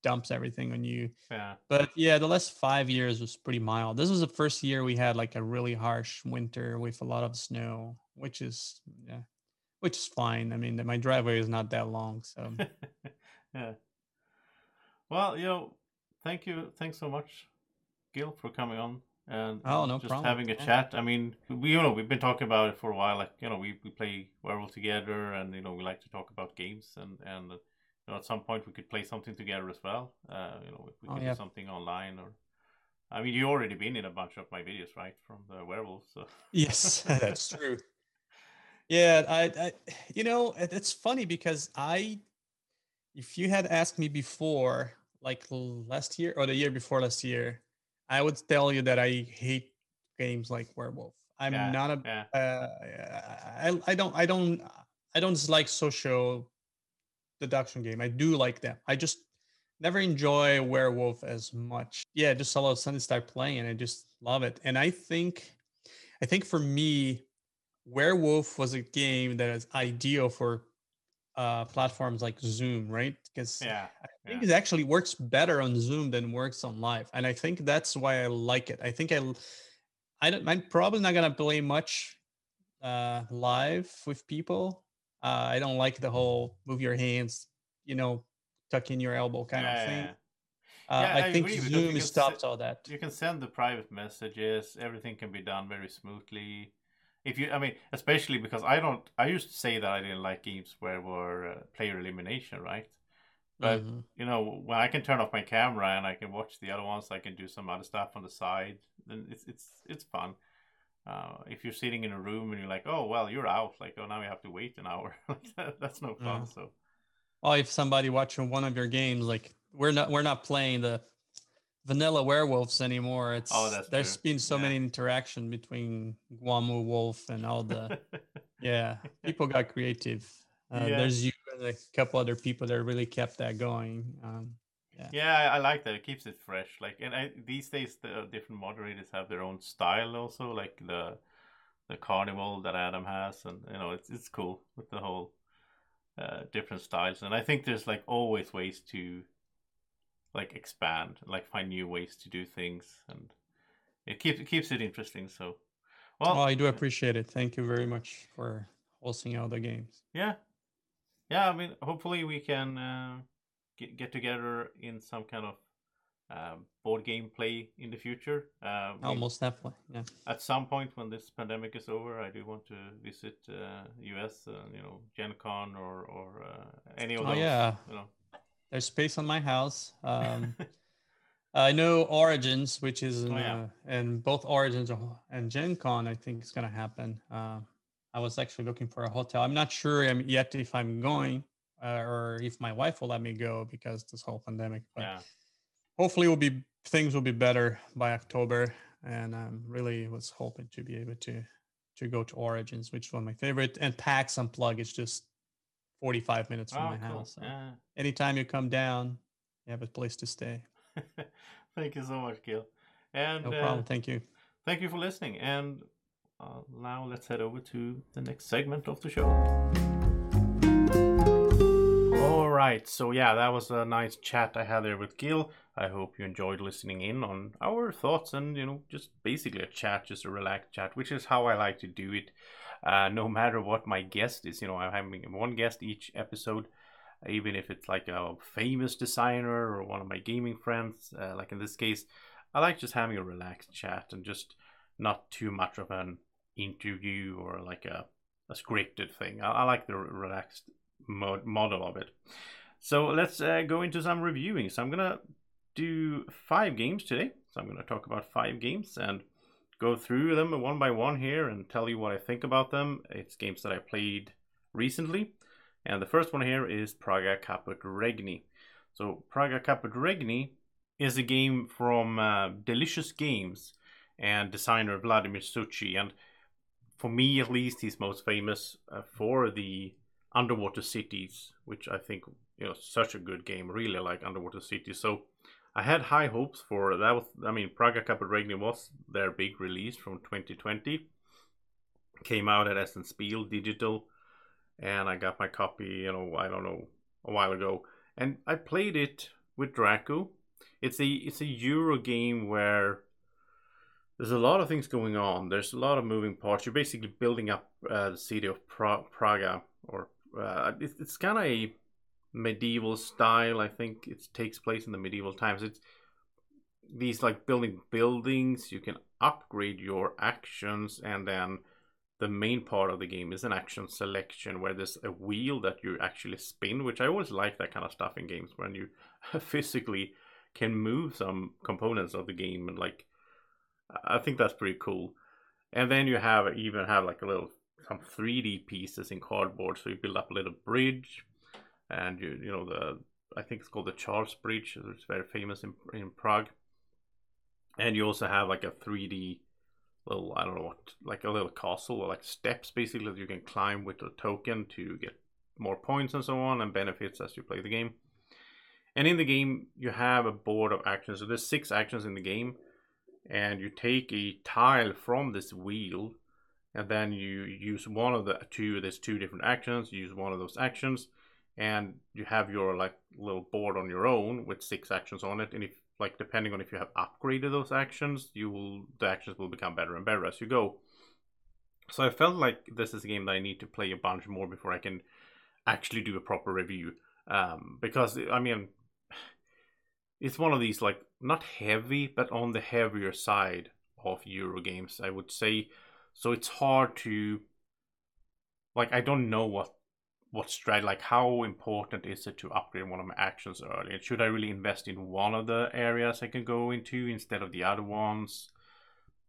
dumps everything on you. Yeah. But yeah, the last five years was pretty mild. This was the first year we had like a really harsh winter with a lot of snow, which is yeah, which is fine. I mean, my driveway is not that long, so yeah. Well, you know, thank you, thanks so much, Gil, for coming on and oh, no just problem. having a chat. I mean, we you know we've been talking about it for a while. Like you know, we, we play Werewolf together, and you know we like to talk about games, and and you know at some point we could play something together as well. Uh, you know, if we oh, could yeah. do something online or. I mean, you already been in a bunch of my videos, right, from the werewolves. So. yes, that's true. Yeah, I, I, you know, it's funny because I, if you had asked me before, like last year or the year before last year, I would tell you that I hate games like Werewolf. I'm yeah, not a. Yeah. Uh, I I don't I don't I don't dislike social deduction game. I do like them. I just never enjoy Werewolf as much. Yeah, just all of a sudden start playing and I just love it. And I think I think for me, Werewolf was a game that is ideal for uh, platforms like Zoom, right? Because yeah, I think yeah. it actually works better on Zoom than works on live, and I think that's why I like it. I think I, I don't, I'm probably not gonna play much uh, live with people. Uh, I don't like the whole move your hands, you know, tuck in your elbow kind yeah, of thing. Uh, yeah, I, I think Zoom stops all that. You can send the private messages. Everything can be done very smoothly if you, I mean, especially because I don't, I used to say that I didn't like games where were uh, player elimination, right? But mm-hmm. you know, when I can turn off my camera and I can watch the other ones, I can do some other stuff on the side. Then it's it's it's fun. Uh, if you're sitting in a room and you're like, oh well, you're out. Like, oh now you have to wait an hour. That's no fun. Yeah. So, well, if somebody watching one of your games, like we're not we're not playing the vanilla werewolves anymore. It's Oh, that's there's true. been so Yeah. many interaction between Guamu Wolf and all the yeah. People got creative. Uh, Yeah. There's you and a couple other people that really kept that going. Um, Yeah, I, I like that. It keeps it fresh. Like, and I, these days the different moderators have their own style also. Like the the carnival that Adam has, and you know, it's it's cool with the whole uh, different styles. And I think there's like always ways to like expand, like find new ways to do things, and it keeps it keeps it interesting. So, well, oh, I do appreciate it. Thank you very much for hosting all the games. Yeah, yeah. I mean, hopefully we can uh, get get together in some kind of um, board game play in the future. Uh, Almost definitely. Yeah. at some point when this pandemic is over, I do want to visit uh, US. Uh, you know, Gen Con or or uh, any of Oh those. yeah. You know. There's space on my house. Um, I know Origins, which is in, Oh, yeah. uh, and both Origins and Gen Con, I think is going to happen. Uh, I was actually looking for a hotel. I'm not sure yet if I'm going uh, or if my wife will let me go because this whole pandemic. But yeah. hopefully, will be things will be better by October. And I'm really was hoping to be able to to go to Origins, which is one of my favorite. And PAX Unplug is just 45 minutes from Oh, my cool. house. So Yeah. anytime you come down, you have a place to stay. Thank you so much, Gil. And No uh, problem. Thank you. thank you for listening. And uh, now let's head over to the next segment of the show. All right, so yeah, that was a nice chat I had there with Gil. I hope you enjoyed listening in on our thoughts and you know just basically a chat, just a relaxed chat, which is how I like to do it. Uh, no matter what my guest is, you know, I'm having one guest each episode, even if it's like a famous designer or one of my gaming friends. Uh, like in this case, I like just having a relaxed chat and just not too much of an interview or like a, a scripted thing. I, I like the relaxed mod- model of it. So let's uh, go into some reviewing. So I'm gonna do five games today. So I'm gonna talk about five games and go through them one by one here and tell you what I think about them. It's games that I played recently. And the first one here is Praga Caput Regni. So Praga Caput Regni is a game from uh, Delicious Games and designer Vladimír Suchý. And for me, at least, he's most famous uh, for the Underwater Cities, which I think you know such a good game. Really like Underwater Cities. So I had high hopes for that. Was I mean, Praga Regni was their big release from 2020. Came out at Essen Spiel Digital, and I got my copy. You know, I don't know a while ago, and I played it with Draco. It's a it's a Euro game where there's a lot of things going on. There's a lot of moving parts. You're basically building up uh, the city of pra- Praga, uh, it's, it's kind of a medieval style. I think it takes place in the medieval times. It's these like building buildings. You can upgrade your actions, and then the main part of the game is an action selection where there's a wheel that you actually spin, which I always like that kind of stuff in games when you physically can move some components of the game and like I think that's pretty cool. And then you have even have like a little some 3D pieces in cardboard, so you build up a little bridge, and you you know the I think it's called the Charles Bridge. It's very famous in in Prague. And you also have like a 3D little I don't know what like a little castle or like steps basically that you can climb with a token to get more points and so on and benefits as you play the game. And in the game you have a board of actions. So there's six actions in the game and you take a tile from this wheel and then you use one of the two there's two different actions you use one of those actions and you have your like little board on your own with six actions on it and if like depending on if you have upgraded those actions you will the actions will become better and better as you go. So i felt like this is a game that i need to play a bunch more before i can actually do a proper review um, because i mean it's one of these like not heavy but on the heavier side of euro games i would say so it's hard to like i don't know what what strat like how important is it to upgrade one of my actions early and should i really invest in one of the areas i can go into instead of the other ones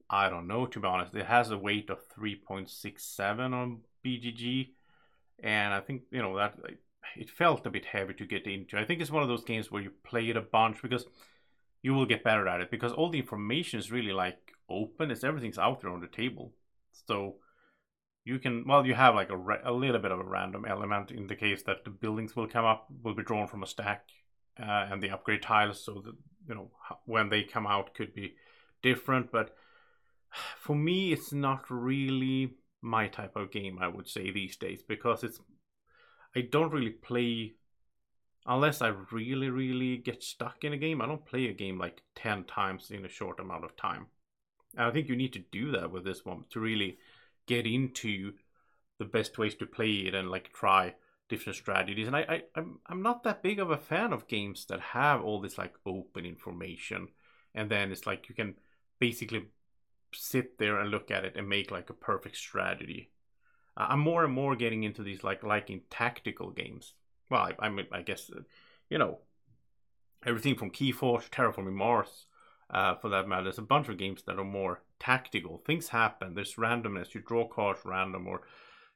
i don't know to be honest it has a weight of 3.67 on bgg and i think you know that it felt a bit heavy to get into i think it's one of those games where you play it a bunch because you will get better at it because all the information is really like open. It's everything's out there on the table. So you can well you have like a, a little bit of a random element in the case that the buildings will come up will be drawn from a stack uh, and the upgrade tiles so that you know when they come out could be different but for me it's not really my type of game i would say these days because it's i don't really play unless i really really get stuck in a game i don't play a game like 10 times in a short amount of time i think you need to do that with this one to really get into the best ways to play it and like try different strategies. And I, I I'm I'm not that big of a fan of games that have all this like open information, and then it's like you can basically sit there and look at it and make like a perfect strategy. I'm more and more getting into these like liking tactical games. Well, I, I mean, I guess uh, you know everything from Keyforge, Terraforming Mars, uh, for that matter. There's a bunch of games that are more tactical. Things happen. There's randomness. You draw cards random, or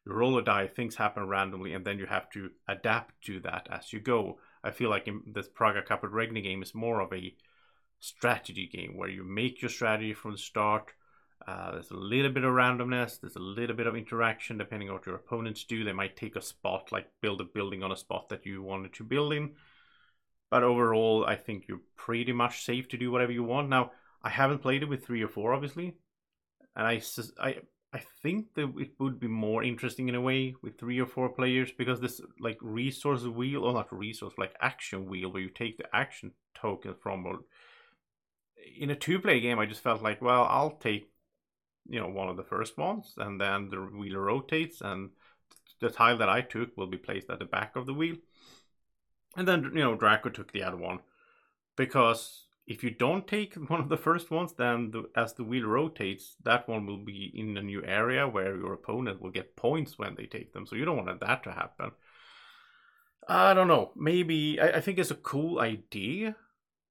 you roll a die. Things happen randomly, and then you have to adapt to that as you go. I feel like in this Praga Caput Regni game is more of a strategy game where you make your strategy from the start. Uh, there's a little bit of randomness. There's a little bit of interaction depending on what your opponents do. They might take a spot, like build a building on a spot that you wanted to build in. But overall, I think you're pretty much safe to do whatever you want. Now, I haven't played it with three or four, obviously, and I I I think that it would be more interesting in a way with three or four players because this like resource wheel or not resource like action wheel where you take the action token from. Or in a two-player game, I just felt like, well, I'll take you know one of the first ones, and then the wheel rotates, and the tile that I took will be placed at the back of the wheel, and then you know Draco took the other one because if you don't take one of the first ones, then the, as the wheel rotates, that one will be in a new area where your opponent will get points when they take them. So you don't want that to happen. I don't know. Maybe I, I think it's a cool idea,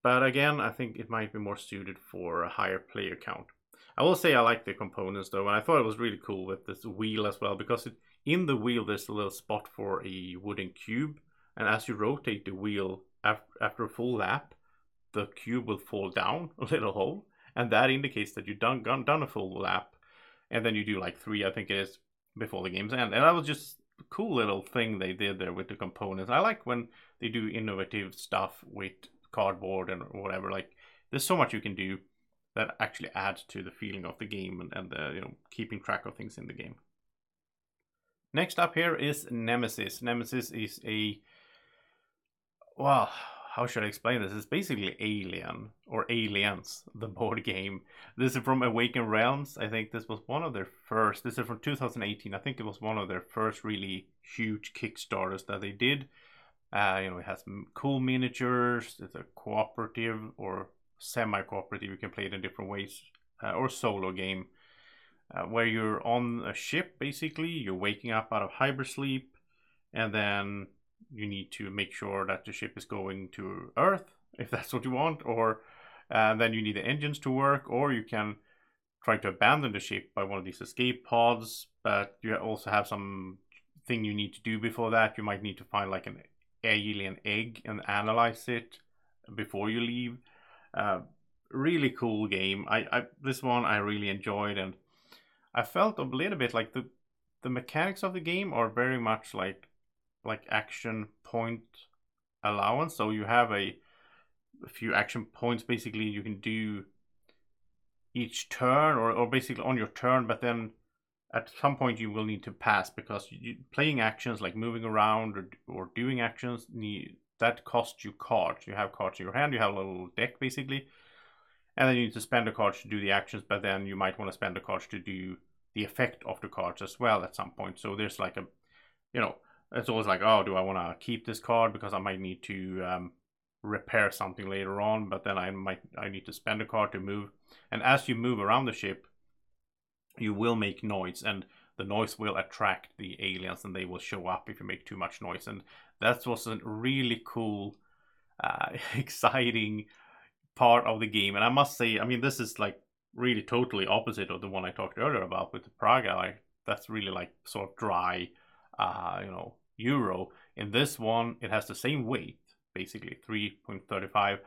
but again, I think it might be more suited for a higher player count. I will say I like the components though, and I thought it was really cool with this wheel as well because it, in the wheel there's a little spot for a wooden cube, and as you rotate the wheel after, a full lap, the cube will fall down a little hole, and that indicates that you've done done a full lap, and then you do like three, I think it is, before the game's end. And that was just a cool little thing they did there with the components. I like when they do innovative stuff with cardboard and whatever. Like there's so much you can do that actually adds to the feeling of the game and, and the, you know keeping track of things in the game. Next up here is Nemesis. Nemesis is a well, how should I explain this? It's basically Alien or Aliens, the board game. This is from Awaken Realms. I think this was one of their first. This is from 2018. I think it was one of their first really huge Kickstarters that they did. Uh, you know, it has cool miniatures. It's a cooperative or semi-cooperative. You can play it in different ways, uh, or solo game uh, where you're on a ship. Basically, you're waking up out of hypersleep, and then you need to make sure that the ship is going to Earth if that's what you want, or uh, then you need the engines to work, or you can try to abandon the ship by one of these escape pods. But you also have some thing you need to do before that. You might need to find like an alien egg and analyze it before you leave. Uh, really cool game. I, I this one I really enjoyed, and I felt a little bit like the the mechanics of the game are very much like like action point allowance. So you have a, a few action points basically you can do each turn or, or basically on your turn, but then at some point you will need to pass because you, playing actions like moving around or, or doing actions need that costs you cards. You have cards in your hand, you have a little deck basically, and then you need to spend a card to do the actions, but then you might want to spend a card to do the effect of the cards as well at some point. So there's like a, you know, it's always like, oh, do I want to keep this card because I might need to um, repair something later on, but then I might I need to spend a card to move. And as you move around the ship, you will make noise, and the noise will attract the aliens, and they will show up if you make too much noise. And that was a really cool, uh, exciting part of the game. And I must say, I mean, this is like really totally opposite of the one I talked earlier about with the Praga. Like that's really like sort of dry, uh, you know, euro. In this one, it has the same weight, basically 3.35.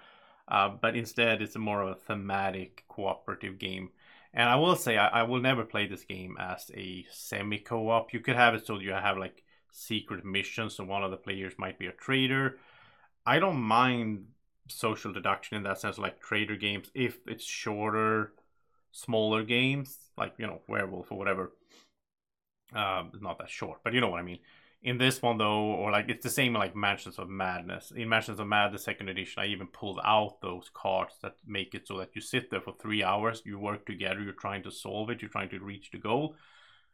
uh, but instead it's more of a thematic cooperative game. And I will say, I, I will never play this game as a semi co op. You could have it so you have like secret missions, so one of the players might be a trader. I don't mind social deduction in that sense, like trader games, if it's shorter, smaller games, like, you know, Werewolf or whatever. Um, not that short, but you know what I mean. In this one though, or like it's the same like Mansions of Madness. In Mansions of Madness second edition, I even pulled out those cards that make it so that you sit there for three hours, you work together, you're trying to solve it, you're trying to reach the goal.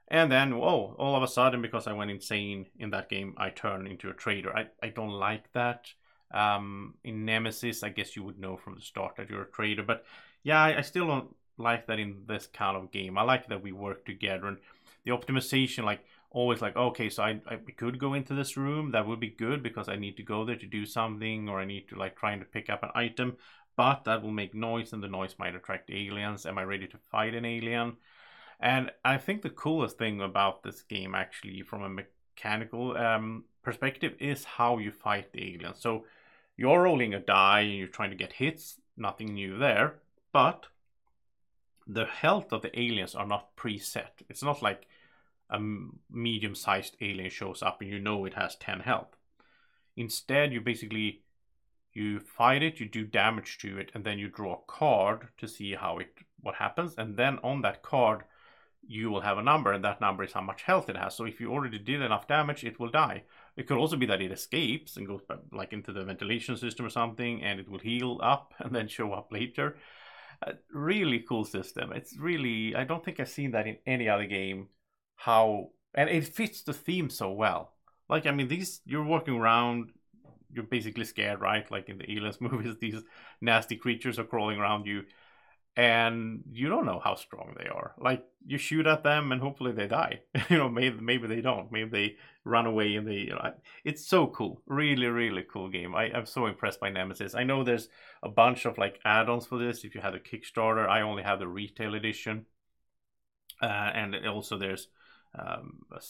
And then, whoa, all of a sudden, because I went insane in that game, I turn into a trader. I, I don't like that. Um, in Nemesis, I guess you would know from the start that you're a trader. But yeah, I, I still don't like that in this kind of game. I like that we work together and the optimization, like always like okay so I, I could go into this room. That would be good because i need to go there to do something or i need to like trying to pick up an item. But that will make noise and the noise might attract aliens. Am i ready to fight an alien? And i think the coolest thing about this game actually from a mechanical um, perspective is how you fight the aliens so you're rolling a die and you're trying to get hits. Nothing new there. But the health of the aliens are not preset. It's not like a medium sized alien shows up and you know it has 10 health. Instead, you basically you fight it, you do damage to it, and then you draw a card to see how it what happens, and then on that card you will have a number, and that number is how much health it has. So if you already did enough damage, it will die. It could also be that it escapes and goes back, like into the ventilation system or something, and it will heal up and then show up later. A really cool system. It's really I don't think I've seen that in any other game how and it fits the theme so well. Like I mean, these you're walking around, you're basically scared, right? Like in the aliens movies, these nasty creatures are crawling around you, and you don't know how strong they are. Like you shoot at them, and hopefully they die. you know, maybe maybe they don't. Maybe they run away, and they. You know, it's so cool. Really, really cool game. I, I'm so impressed by Nemesis. I know there's a bunch of like add-ons for this. If you have a Kickstarter, I only have the retail edition, uh, and also there's um, a,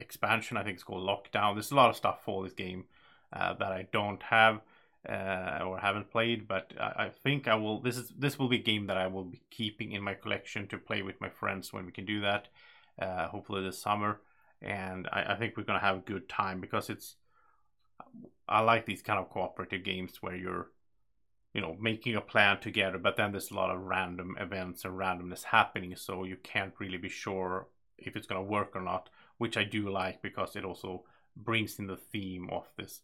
expansion. I think it's called Lockdown. There's a lot of stuff for this game uh, that I don't have uh, or haven't played, but I, I, think I will. This is this will be a game that I will be keeping in my collection to play with my friends when we can do that. Uh, hopefully this summer, and I, I think we're gonna have a good time because it's. I like these kind of cooperative games where you're you know making a plan together but then there's a lot of random events and randomness happening so you can't really be sure if it's going to work or not, which I do like because it also brings in the theme of this.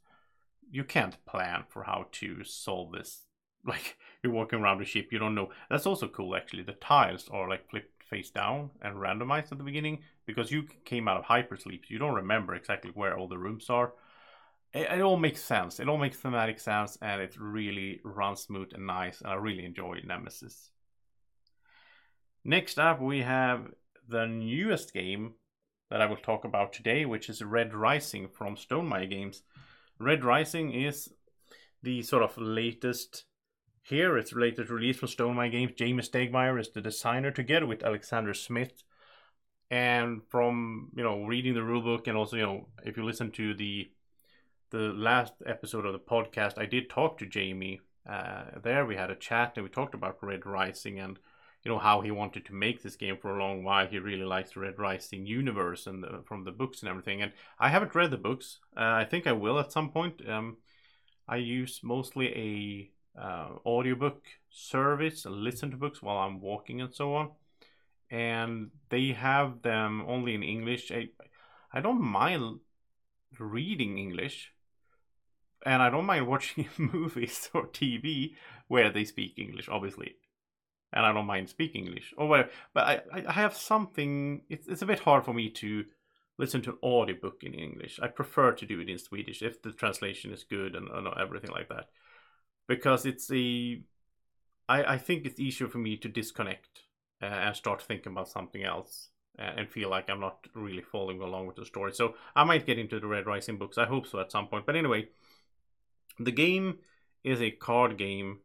You can't plan for how to solve this. Like you're walking around the ship, you don't know. That's also cool actually. The tiles are like flipped face down and randomized at the beginning because you came out of hypersleep. You don't remember exactly where all the rooms are. It, it all makes sense. It all makes thematic sense and it really runs smooth and nice. And I really enjoy Nemesis. Next up, we have the newest game that I will talk about today, which is Red Rising from Stonemaier Games. Red Rising is the sort of latest here. It's latest release from Stonemaier Games. Jamey Stegmaier is the designer together with Alexander Schmidt. And from you know reading the rulebook and also you know if you listen to the the last episode of the podcast, I did talk to Jamey. Uh, there we had a chat and we talked about Red Rising and you know how he wanted to make this game for a long while. He really likes the Red Rising universe and the, from the books and everything. And I haven't read the books. Uh, I think I will at some point. Um, I use mostly a uh, audiobook service, and listen to books while I'm walking and so on. And they have them only in English. I, I don't mind reading English, and I don't mind watching movies or TV where they speak English, obviously and I don't mind speaking English or whatever. But I, I have something. It's it's a bit hard for me to listen to an audiobook in English. I prefer to do it in Swedish if the translation is good and, and everything like that, because it's a. I I think it's easier for me to disconnect uh, and start thinking about something else uh, and feel like I'm not really following along with the story. So I might get into the Red Rising books. I hope so at some point. But anyway, the game is a card game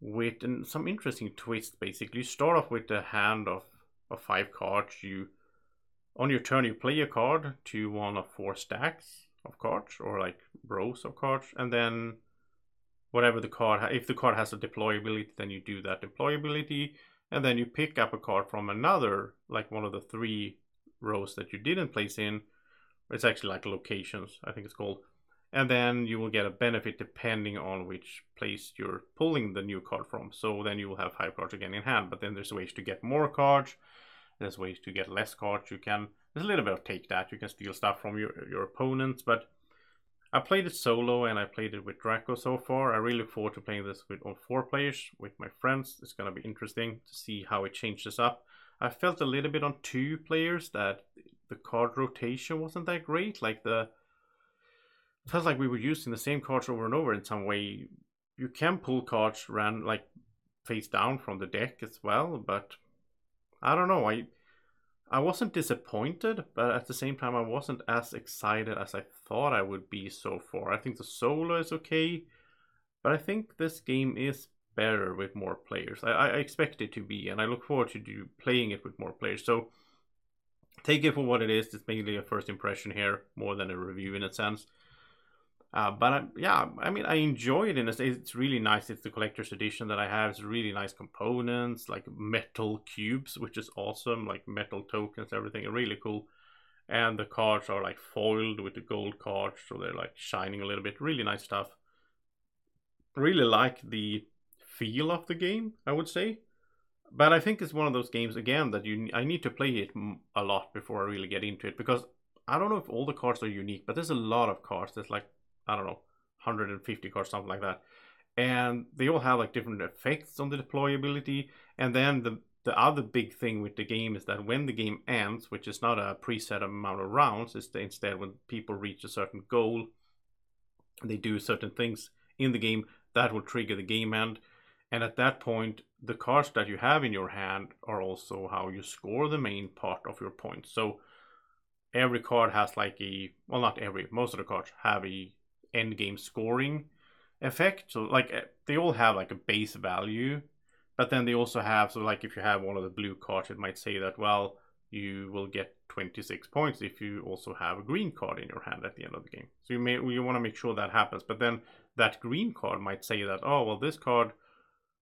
with some interesting twists. Basically, you start off with a hand of, of five cards. You on your turn you play a card to one of four stacks of cards or like rows of cards, and then whatever the card, if the card has a deployability, then you do that deployability, and then you pick up a card from another, like one of the three rows that you didn't place in. It's actually like locations, I think it's called. And then you will get a benefit depending on which place you're pulling the new card from. So then you will have five cards again in hand. But then there's ways to get more cards. There's ways to get less cards. You can there's a little bit of take that. You can steal stuff from your your opponents, but I played it solo and I played it with Draco so far. I really look forward to playing this with all four players with my friends. It's gonna be interesting to see how it changes up. I felt a little bit on two players that the card rotation wasn't that great. Like the felt like we were using the same cards over and over in some way. You can pull cards ran like face down from the deck as well, but I don't know. I I wasn't disappointed, but at the same time, I wasn't as excited as I thought I would be so far. I think the solo is okay, but I think this game is better with more players. I, I expect it to be, and I look forward to do, playing it with more players. So take it for what it is. It's mainly a first impression here, more than a review in a sense. Uh, but I, yeah, I mean, I enjoy it, and it's, it's really nice. It's the collector's edition that I have. It's really nice components, like metal cubes, which is awesome, like metal tokens, everything, really cool. And the cards are like foiled with the gold cards, so they're like shining a little bit. Really nice stuff. Really like the feel of the game, I would say. But I think it's one of those games again that you I need to play it a lot before I really get into it because I don't know if all the cards are unique, but there's a lot of cards. There's like I don't know, 150 cards, something like that. And they all have like different effects on the deployability. And then the the other big thing with the game is that when the game ends, which is not a preset amount of rounds, is instead when people reach a certain goal, they do certain things in the game that will trigger the game end. And at that point, the cards that you have in your hand are also how you score the main part of your points. So every card has like a well, not every, most of the cards have a end game scoring effect. So like eh, they all have like a base value, but then they also have so like if you have one of the blue cards, it might say that well you will get 26 points if you also have a green card in your hand at the end of the game. So you may you want to make sure that happens, but then that green card might say that oh well this card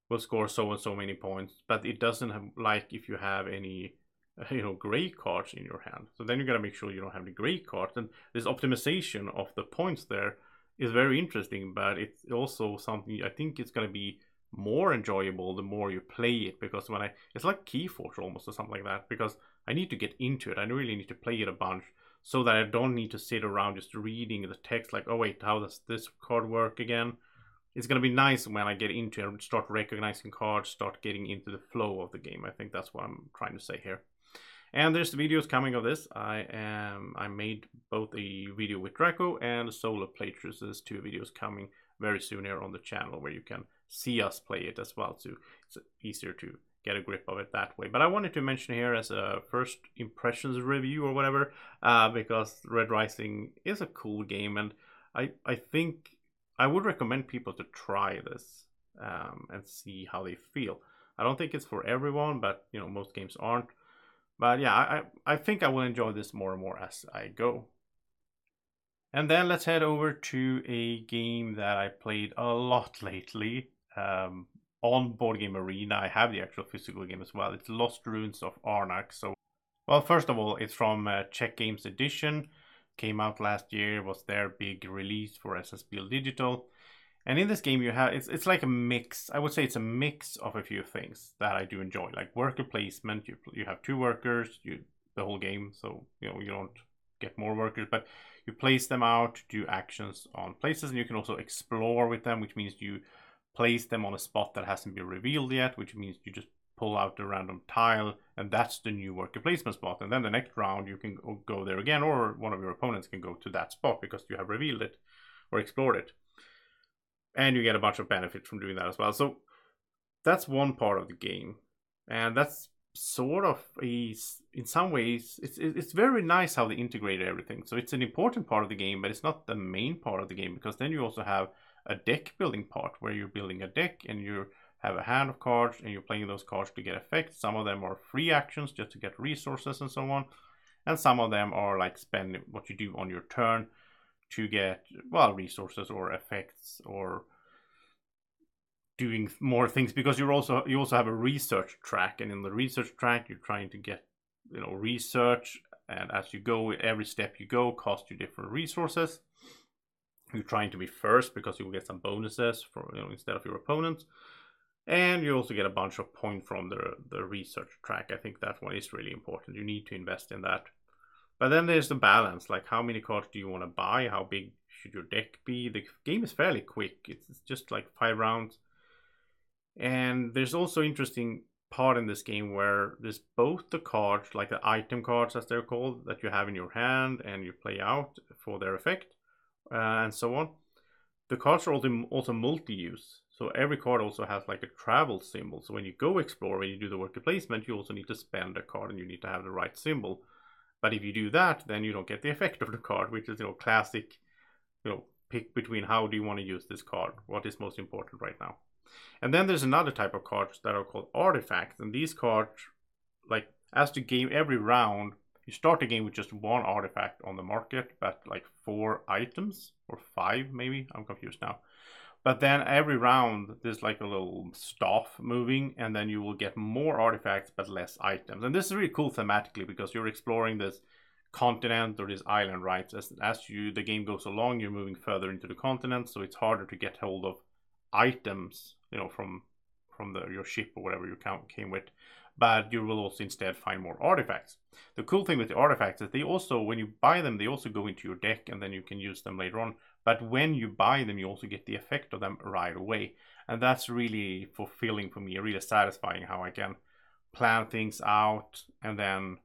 will score so and so many points, but it doesn't have like if you have any you know gray cards in your hand. So then you got to make sure you don't have any gray cards, and this optimization of the points there is very interesting, but it's also something I think it's gonna be more enjoyable the more you play it because when I it's like Keyforge almost or something like that because I need to get into it. I really need to play it a bunch so that I don't need to sit around just reading the text like, oh wait, how does this card work again? It's gonna be nice when I get into it start recognizing cards, start getting into the flow of the game. I think that's what I'm trying to say here. And there's videos coming of this. I am I made both a video with Draco and a solo playthrough. So there's two videos coming very soon here on the channel where you can see us play it as well. So it's easier to get a grip of it that way. But I wanted to mention here as a first impressions review or whatever, uh, because Red Rising is a cool game, and I I think I would recommend people to try this um, and see how they feel. I don't think it's for everyone, but you know most games aren't. But yeah, I, I think I will enjoy this more and more as I go. And then let's head over to a game that I played a lot lately um, on Board Game Arena. I have the actual physical game as well. It's Lost Ruins of Arnak. So, well, first of all, it's from uh, Czech Games Edition. Came out last year. Was their big release for Essen Spiel Digital. And in this game, you have it's it's like a mix. I would say it's a mix of a few things that I do enjoy, like worker placement. You you have two workers, you the whole game, so you know you don't get more workers, but you place them out, to do actions on places, and you can also explore with them, which means you place them on a spot that hasn't been revealed yet, which means you just pull out a random tile, and that's the new worker placement spot. And then the next round, you can go there again, or one of your opponents can go to that spot because you have revealed it or explored it and you get a bunch of benefits from doing that as well. So that's one part of the game, and that's sort of a in some ways it's it's very nice how they integrated everything. So it's an important part of the game, but it's not the main part of the game because then you also have a deck building part where you're building a deck and you have a hand of cards and you're playing those cards to get effects. Some of them are free actions just to get resources and so on, and some of them are like spend what you do on your turn to get well resources or effects or doing more things because you're also you also have a research track and in the research track you're trying to get you know research and as you go every step you go cost you different resources. You're trying to be first because you will get some bonuses for you know instead of your opponents and you also get a bunch of points from the the research track. I think that one is really important. You need to invest in that but then there's the balance like how many cards do you want to buy how big should your deck be the game is fairly quick it's just like five rounds and there's also interesting part in this game where there's both the cards, like the item cards as they're called, that you have in your hand and you play out for their effect, uh, and so on. The cards are also, also multi-use. So every card also has like a travel symbol. So when you go explore, when you do the worker placement, you also need to spend a card and you need to have the right symbol. But if you do that, then you don't get the effect of the card, which is you know classic, you know, pick between how do you want to use this card, what is most important right now. And then there's another type of cards that are called artifacts. And these cards, like as the game, every round, you start the game with just one artifact on the market, but like four items or five maybe. I'm confused now. But then every round there's like a little staff moving, and then you will get more artifacts but less items. And this is really cool thematically because you're exploring this continent or this island, right? As as you the game goes along, you're moving further into the continent, so it's harder to get hold of items, you know, from from the your ship or whatever you came with, but you will also instead find more artifacts. The cool thing with the artifacts is they also, when you buy them, they also go into your deck and then you can use them later on. But when you buy them, you also get the effect of them right away. And that's really fulfilling for me, really satisfying how I can plan things out and then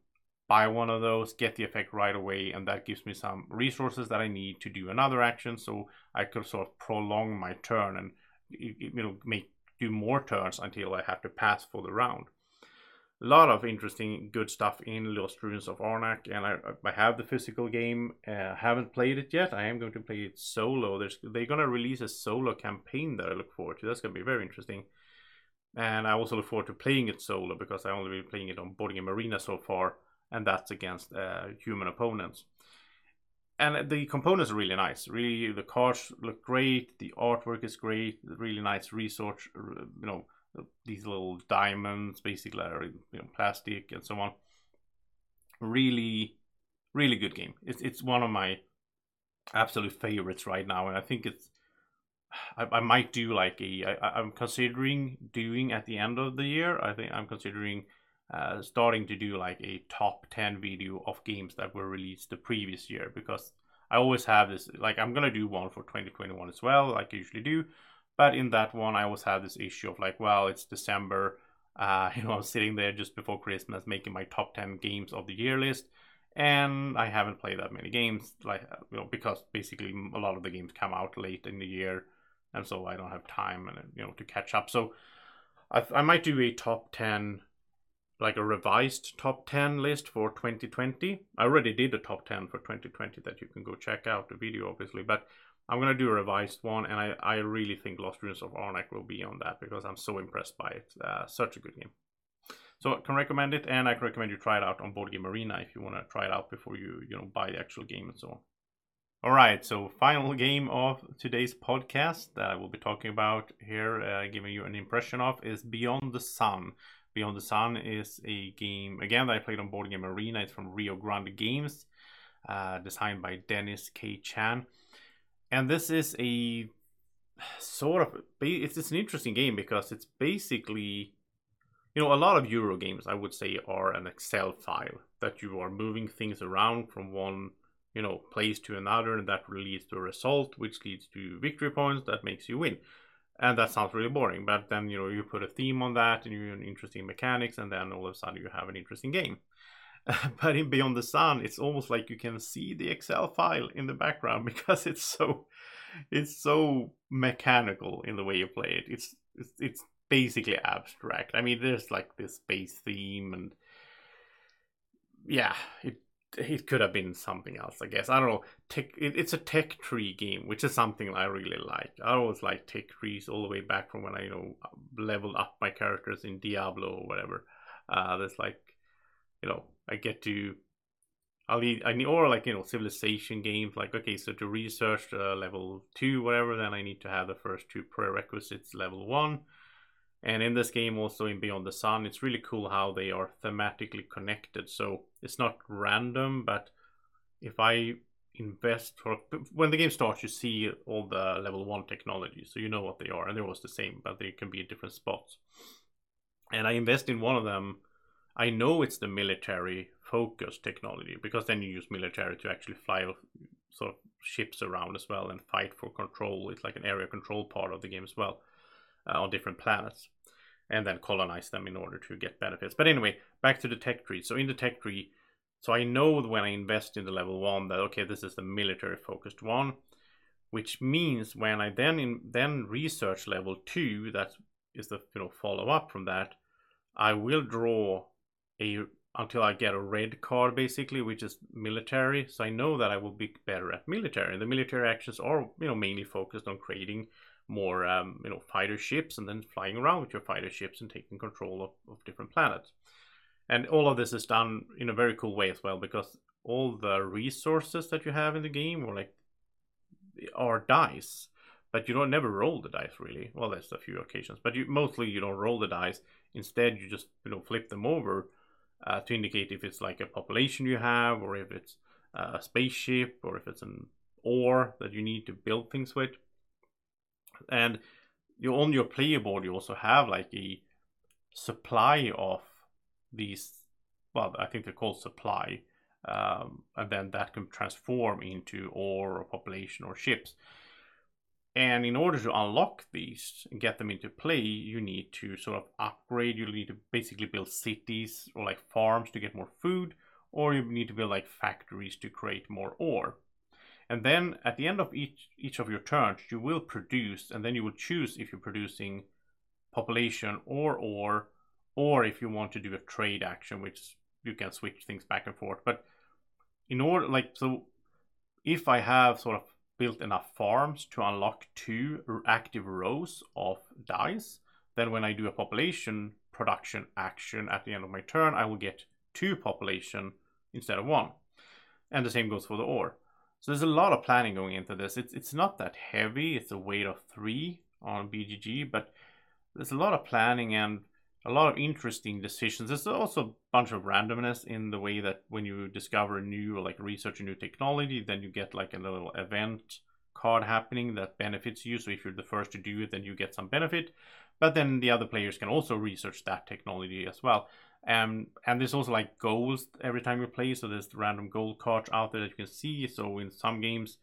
buy one of those, get the effect right away, and that gives me some resources that I need to do another action so I could sort of prolong my turn and you know make do more turns until I have to pass for the round. Lot of interesting, good stuff in Lost Ruins of Arnak, and I, I have the physical game. Uh, haven't played it yet. I am going to play it solo. There's they're gonna release a solo campaign that I look forward to. That's gonna be very interesting. And I also look forward to playing it solo because I only been playing it on Boarding Game Arena so far, and that's against uh, human opponents and the components are really nice. Really, the cars look great. The artwork is great. Really nice research. You know, these little diamonds, basically, are you know plastic and so on. Really, really good game. It's it's one of my absolute favorites right now, and I think it's. I, I might do like a. I, I'm considering doing at the end of the year. I think I'm considering uh, starting to do like a top 10 video of games that were released the previous year because I always have this like I'm gonna do one for 2021 as well like I usually do but in that one I always have this issue of like well it's December uh, you know I'm sitting there just before Christmas making my top 10 games of the year list and I haven't played that many games like you know because basically a lot of the games come out late in the year and so I don't have time and you know to catch up so I, I might do a top 10 like a revised top 10 list for 2020. I already did a top 10 for 2020 that you can go check out the video, obviously, but I'm gonna do a revised one, and I, I really think Lost Ruins of Arnak will be on that because I'm so impressed by it. Uh, such a good game. So I can recommend it, and I can recommend you try it out on Board Game Arena if you want to try it out before you you know buy the actual game and so on. All right, so final game of today's podcast that I will be talking about here, uh, giving you an impression of, is Beyond the Sun. Beyond the Sun is a game again that I played on Board Game Arena. It's from Rio Grande Games, uh, designed by Dennis K. Chan, and this is a sort of it's, an interesting game because it's basically you know a lot of Euro games I would say are an Excel file that you are moving things around from one you know place to another, and that leads to a result, which leads to victory points that makes you win. And that sounds really boring but then you know you put a theme on that and you have interesting mechanics and then all of a sudden you have an interesting game but in beyond the sun it's almost like you can see the excel file in the background because it's so it's so mechanical in the way you play it it's it's, it's basically abstract i mean there's like this space theme and yeah it it could have been something else, I guess. I don't know. Tech, it, it's a tech tree game, which is something I really like. I always like tech trees all the way back from when I, you know, leveled up my characters in Diablo or whatever. Uh, there's like, you know, I get to, I'll need, I need, or like, you know, civilization games, like, okay, so to research uh, level two, whatever, then I need to have the first two prerequisites level one. And in this game, also in Beyond the Sun, it's really cool how they are thematically connected. So it's not random, but if I invest for when the game starts, you see all the level one technology, so you know what they are, and they're always the same, but they can be in different spots. And I invest in one of them. I know it's the military focused technology because then you use military to actually fly sort of ships around as well and fight for control. It's like an area control part of the game as well uh, on different planets, and then colonize them in order to get benefits. But anyway, back to the tech tree. So in the tech tree so I know when I invest in the level one that okay, this is the military focused one, which means when I then in, then research level two, that is the you know follow up from that, I will draw a until I get a red card basically, which is military. So I know that I will be better at military. And the military actions are you know mainly focused on creating more um, you know fighter ships and then flying around with your fighter ships and taking control of, of different planets. And all of this is done in a very cool way as well because all the resources that you have in the game are like are dice, but you don't never roll the dice really. Well, there's a few occasions, but you mostly you don't roll the dice. Instead, you just you know flip them over uh, to indicate if it's like a population you have, or if it's a spaceship, or if it's an ore that you need to build things with. And you on your player board, you also have like a supply of these, well, I think they're called supply, um, and then that can transform into ore or population or ships. And in order to unlock these and get them into play, you need to sort of upgrade. You need to basically build cities or like farms to get more food, or you need to build like factories to create more ore. And then at the end of each each of your turns, you will produce, and then you will choose if you're producing population or ore or if you want to do a trade action, which you can switch things back and forth. But in order, like, so if I have sort of built enough farms to unlock two active rows of dice, then when I do a population production action at the end of my turn, I will get two population instead of one. And the same goes for the ore. So there's a lot of planning going into this. It's it's not that heavy. It's a weight of three on BGG, but there's a lot of planning and a lot of interesting decisions. There's also a bunch of randomness in the way that when you discover a new like research a new technology, then you get like a little event card happening that benefits you. So if you're the first to do it, then you get some benefit. But then the other players can also research that technology as well. Um, and there's also like goals every time you play. So there's random goal cards out there that you can see. So in some games,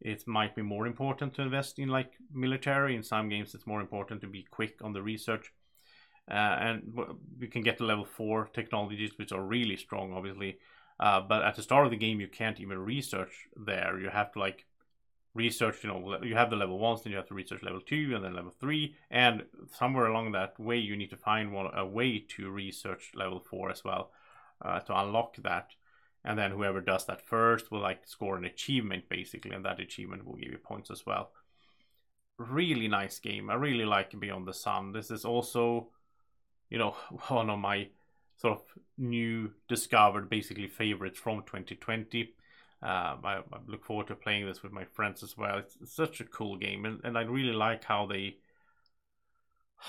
it might be more important to invest in like military. In some games, it's more important to be quick on the research. Uh, and you can get to level 4 technologies which are really strong obviously. Uh, but at the start of the game you can't even research there. You have to like research you know you have the level ones then you have to research level 2 and then level 3 and somewhere along that way you need to find one a way to research level 4 as well uh, to unlock that. And then whoever does that first will like score an achievement basically and that achievement will give you points as well. Really nice game. I really like beyond the sun. This is also you know, one of my sort of new discovered basically favorites from 2020. Um, I, I, look forward to playing this with my friends as well. It's, it's such a cool game, and, and I really like how they.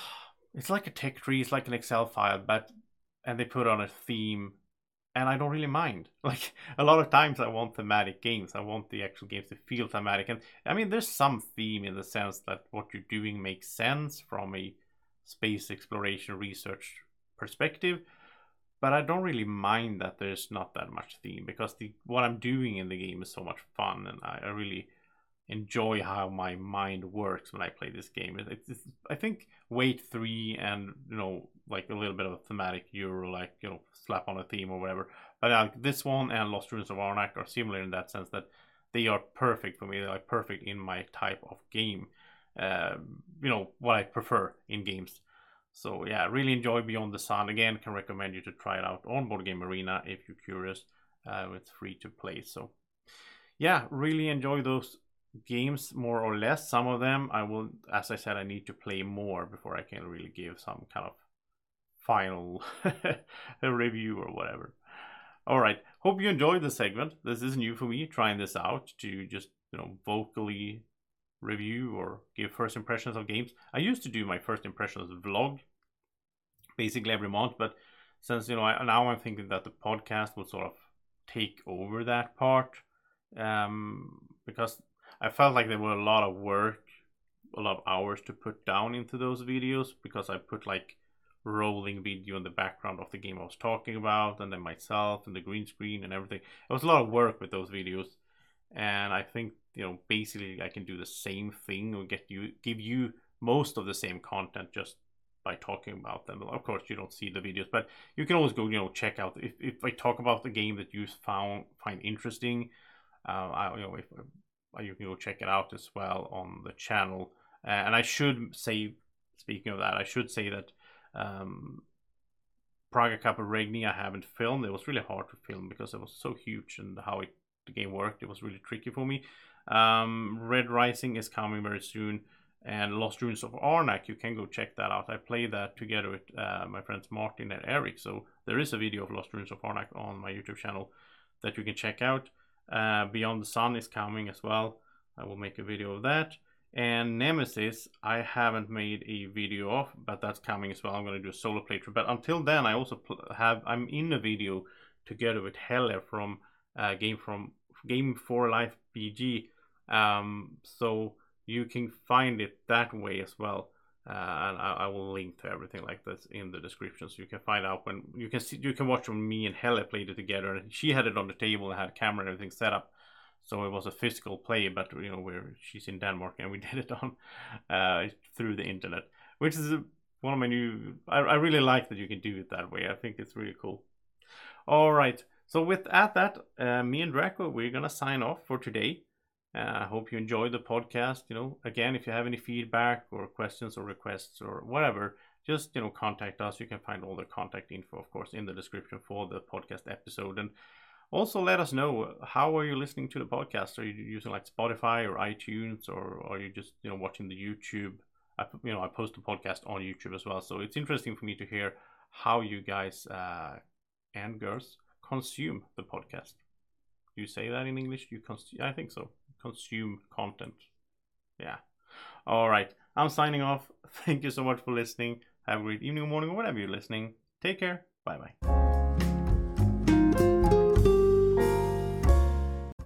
It's like a tech tree, it's like an Excel file, but and they put on a theme, and I don't really mind. Like a lot of times, I want thematic games. I want the actual games to feel thematic, and I mean, there's some theme in the sense that what you're doing makes sense from a space exploration research perspective but I don't really mind that there's not that much theme because the what I'm doing in the game is so much fun and I, I really enjoy how my mind works when I play this game. It, it's, I think weight three and you know like a little bit of a thematic Euro like you know slap on a theme or whatever. But uh, this one and Lost Ruins of Arnak are similar in that sense that they are perfect for me. They're like perfect in my type of game uh, you know what I prefer in games. So yeah, really enjoy Beyond the Sun. Again, can recommend you to try it out on Board Game Arena if you're curious. Uh, it's free to play. So yeah, really enjoy those games more or less. Some of them I will, as I said, I need to play more before I can really give some kind of final review or whatever. All right. Hope you enjoyed the segment. This is new for me, trying this out to just you know vocally review or give first impressions of games. I used to do my first impressions vlog basically every month, but since you know I, now I'm thinking that the podcast will sort of take over that part um, because I felt like there were a lot of work, a lot of hours to put down into those videos because I put like rolling video in the background of the game I was talking about, and then myself and the green screen and everything. It was a lot of work with those videos, and I think you know basically I can do the same thing or get you give you most of the same content just by talking about them. Of course, you don't see the videos, but you can always go, you know, check out if, if I talk about the game that you found find interesting. Uh, I, you know, if uh, you can go check it out as well on the channel. Uh, and I should say, speaking of that, I should say that um, Praga Caput Regni I haven't filmed. It was really hard to film because it was so huge and how it, the game worked. It was really tricky for me. Um, Red Rising is coming very soon, and Lost Ruins of Arnak. You can go check that out. I played that together with uh, my friends Martin and Eric. So there is a video of Lost Ruins of Arnak on my YouTube channel that you can check out. Uh, Beyond the Sun is coming as well. I will make a video of that. And Nemesis, I haven't made a video of, but that's coming as well. I'm going to do a solo playthrough. But until then, I also have I'm in a video together with Helle from uh, Game from Game for Life BG. Um, so you can find it that way as well. Uh, and I, I, will link to everything like this in the description, so you can find out when you can see you can watch when me and Helle played it together. And she had it on the table and had a camera and everything set up so it was a physical play, but you know, where she's in Denmark and we did it on uh, through the internet, which is a, one of my new. I, I really like that you can do it that way. I think it's really cool. All right. So with at that, uh, me and Draco, we're gonna sign off for today. Uh, I hope you enjoyed the podcast. You know, again, if you have any feedback or questions or requests or whatever, just you know, contact us. You can find all the contact info, of course, in the description for the podcast episode. And also, let us know how are you listening to the podcast? Are you using like Spotify or iTunes, or are you just you know watching the YouTube? I, you know, I post the podcast on YouTube as well, so it's interesting for me to hear how you guys uh, and girls consume the podcast. You say that in English? You consume? I think so. Consume content. Yeah. All right. I'm signing off. Thank you so much for listening. Have a great evening, morning, or whatever you're listening. Take care. Bye bye.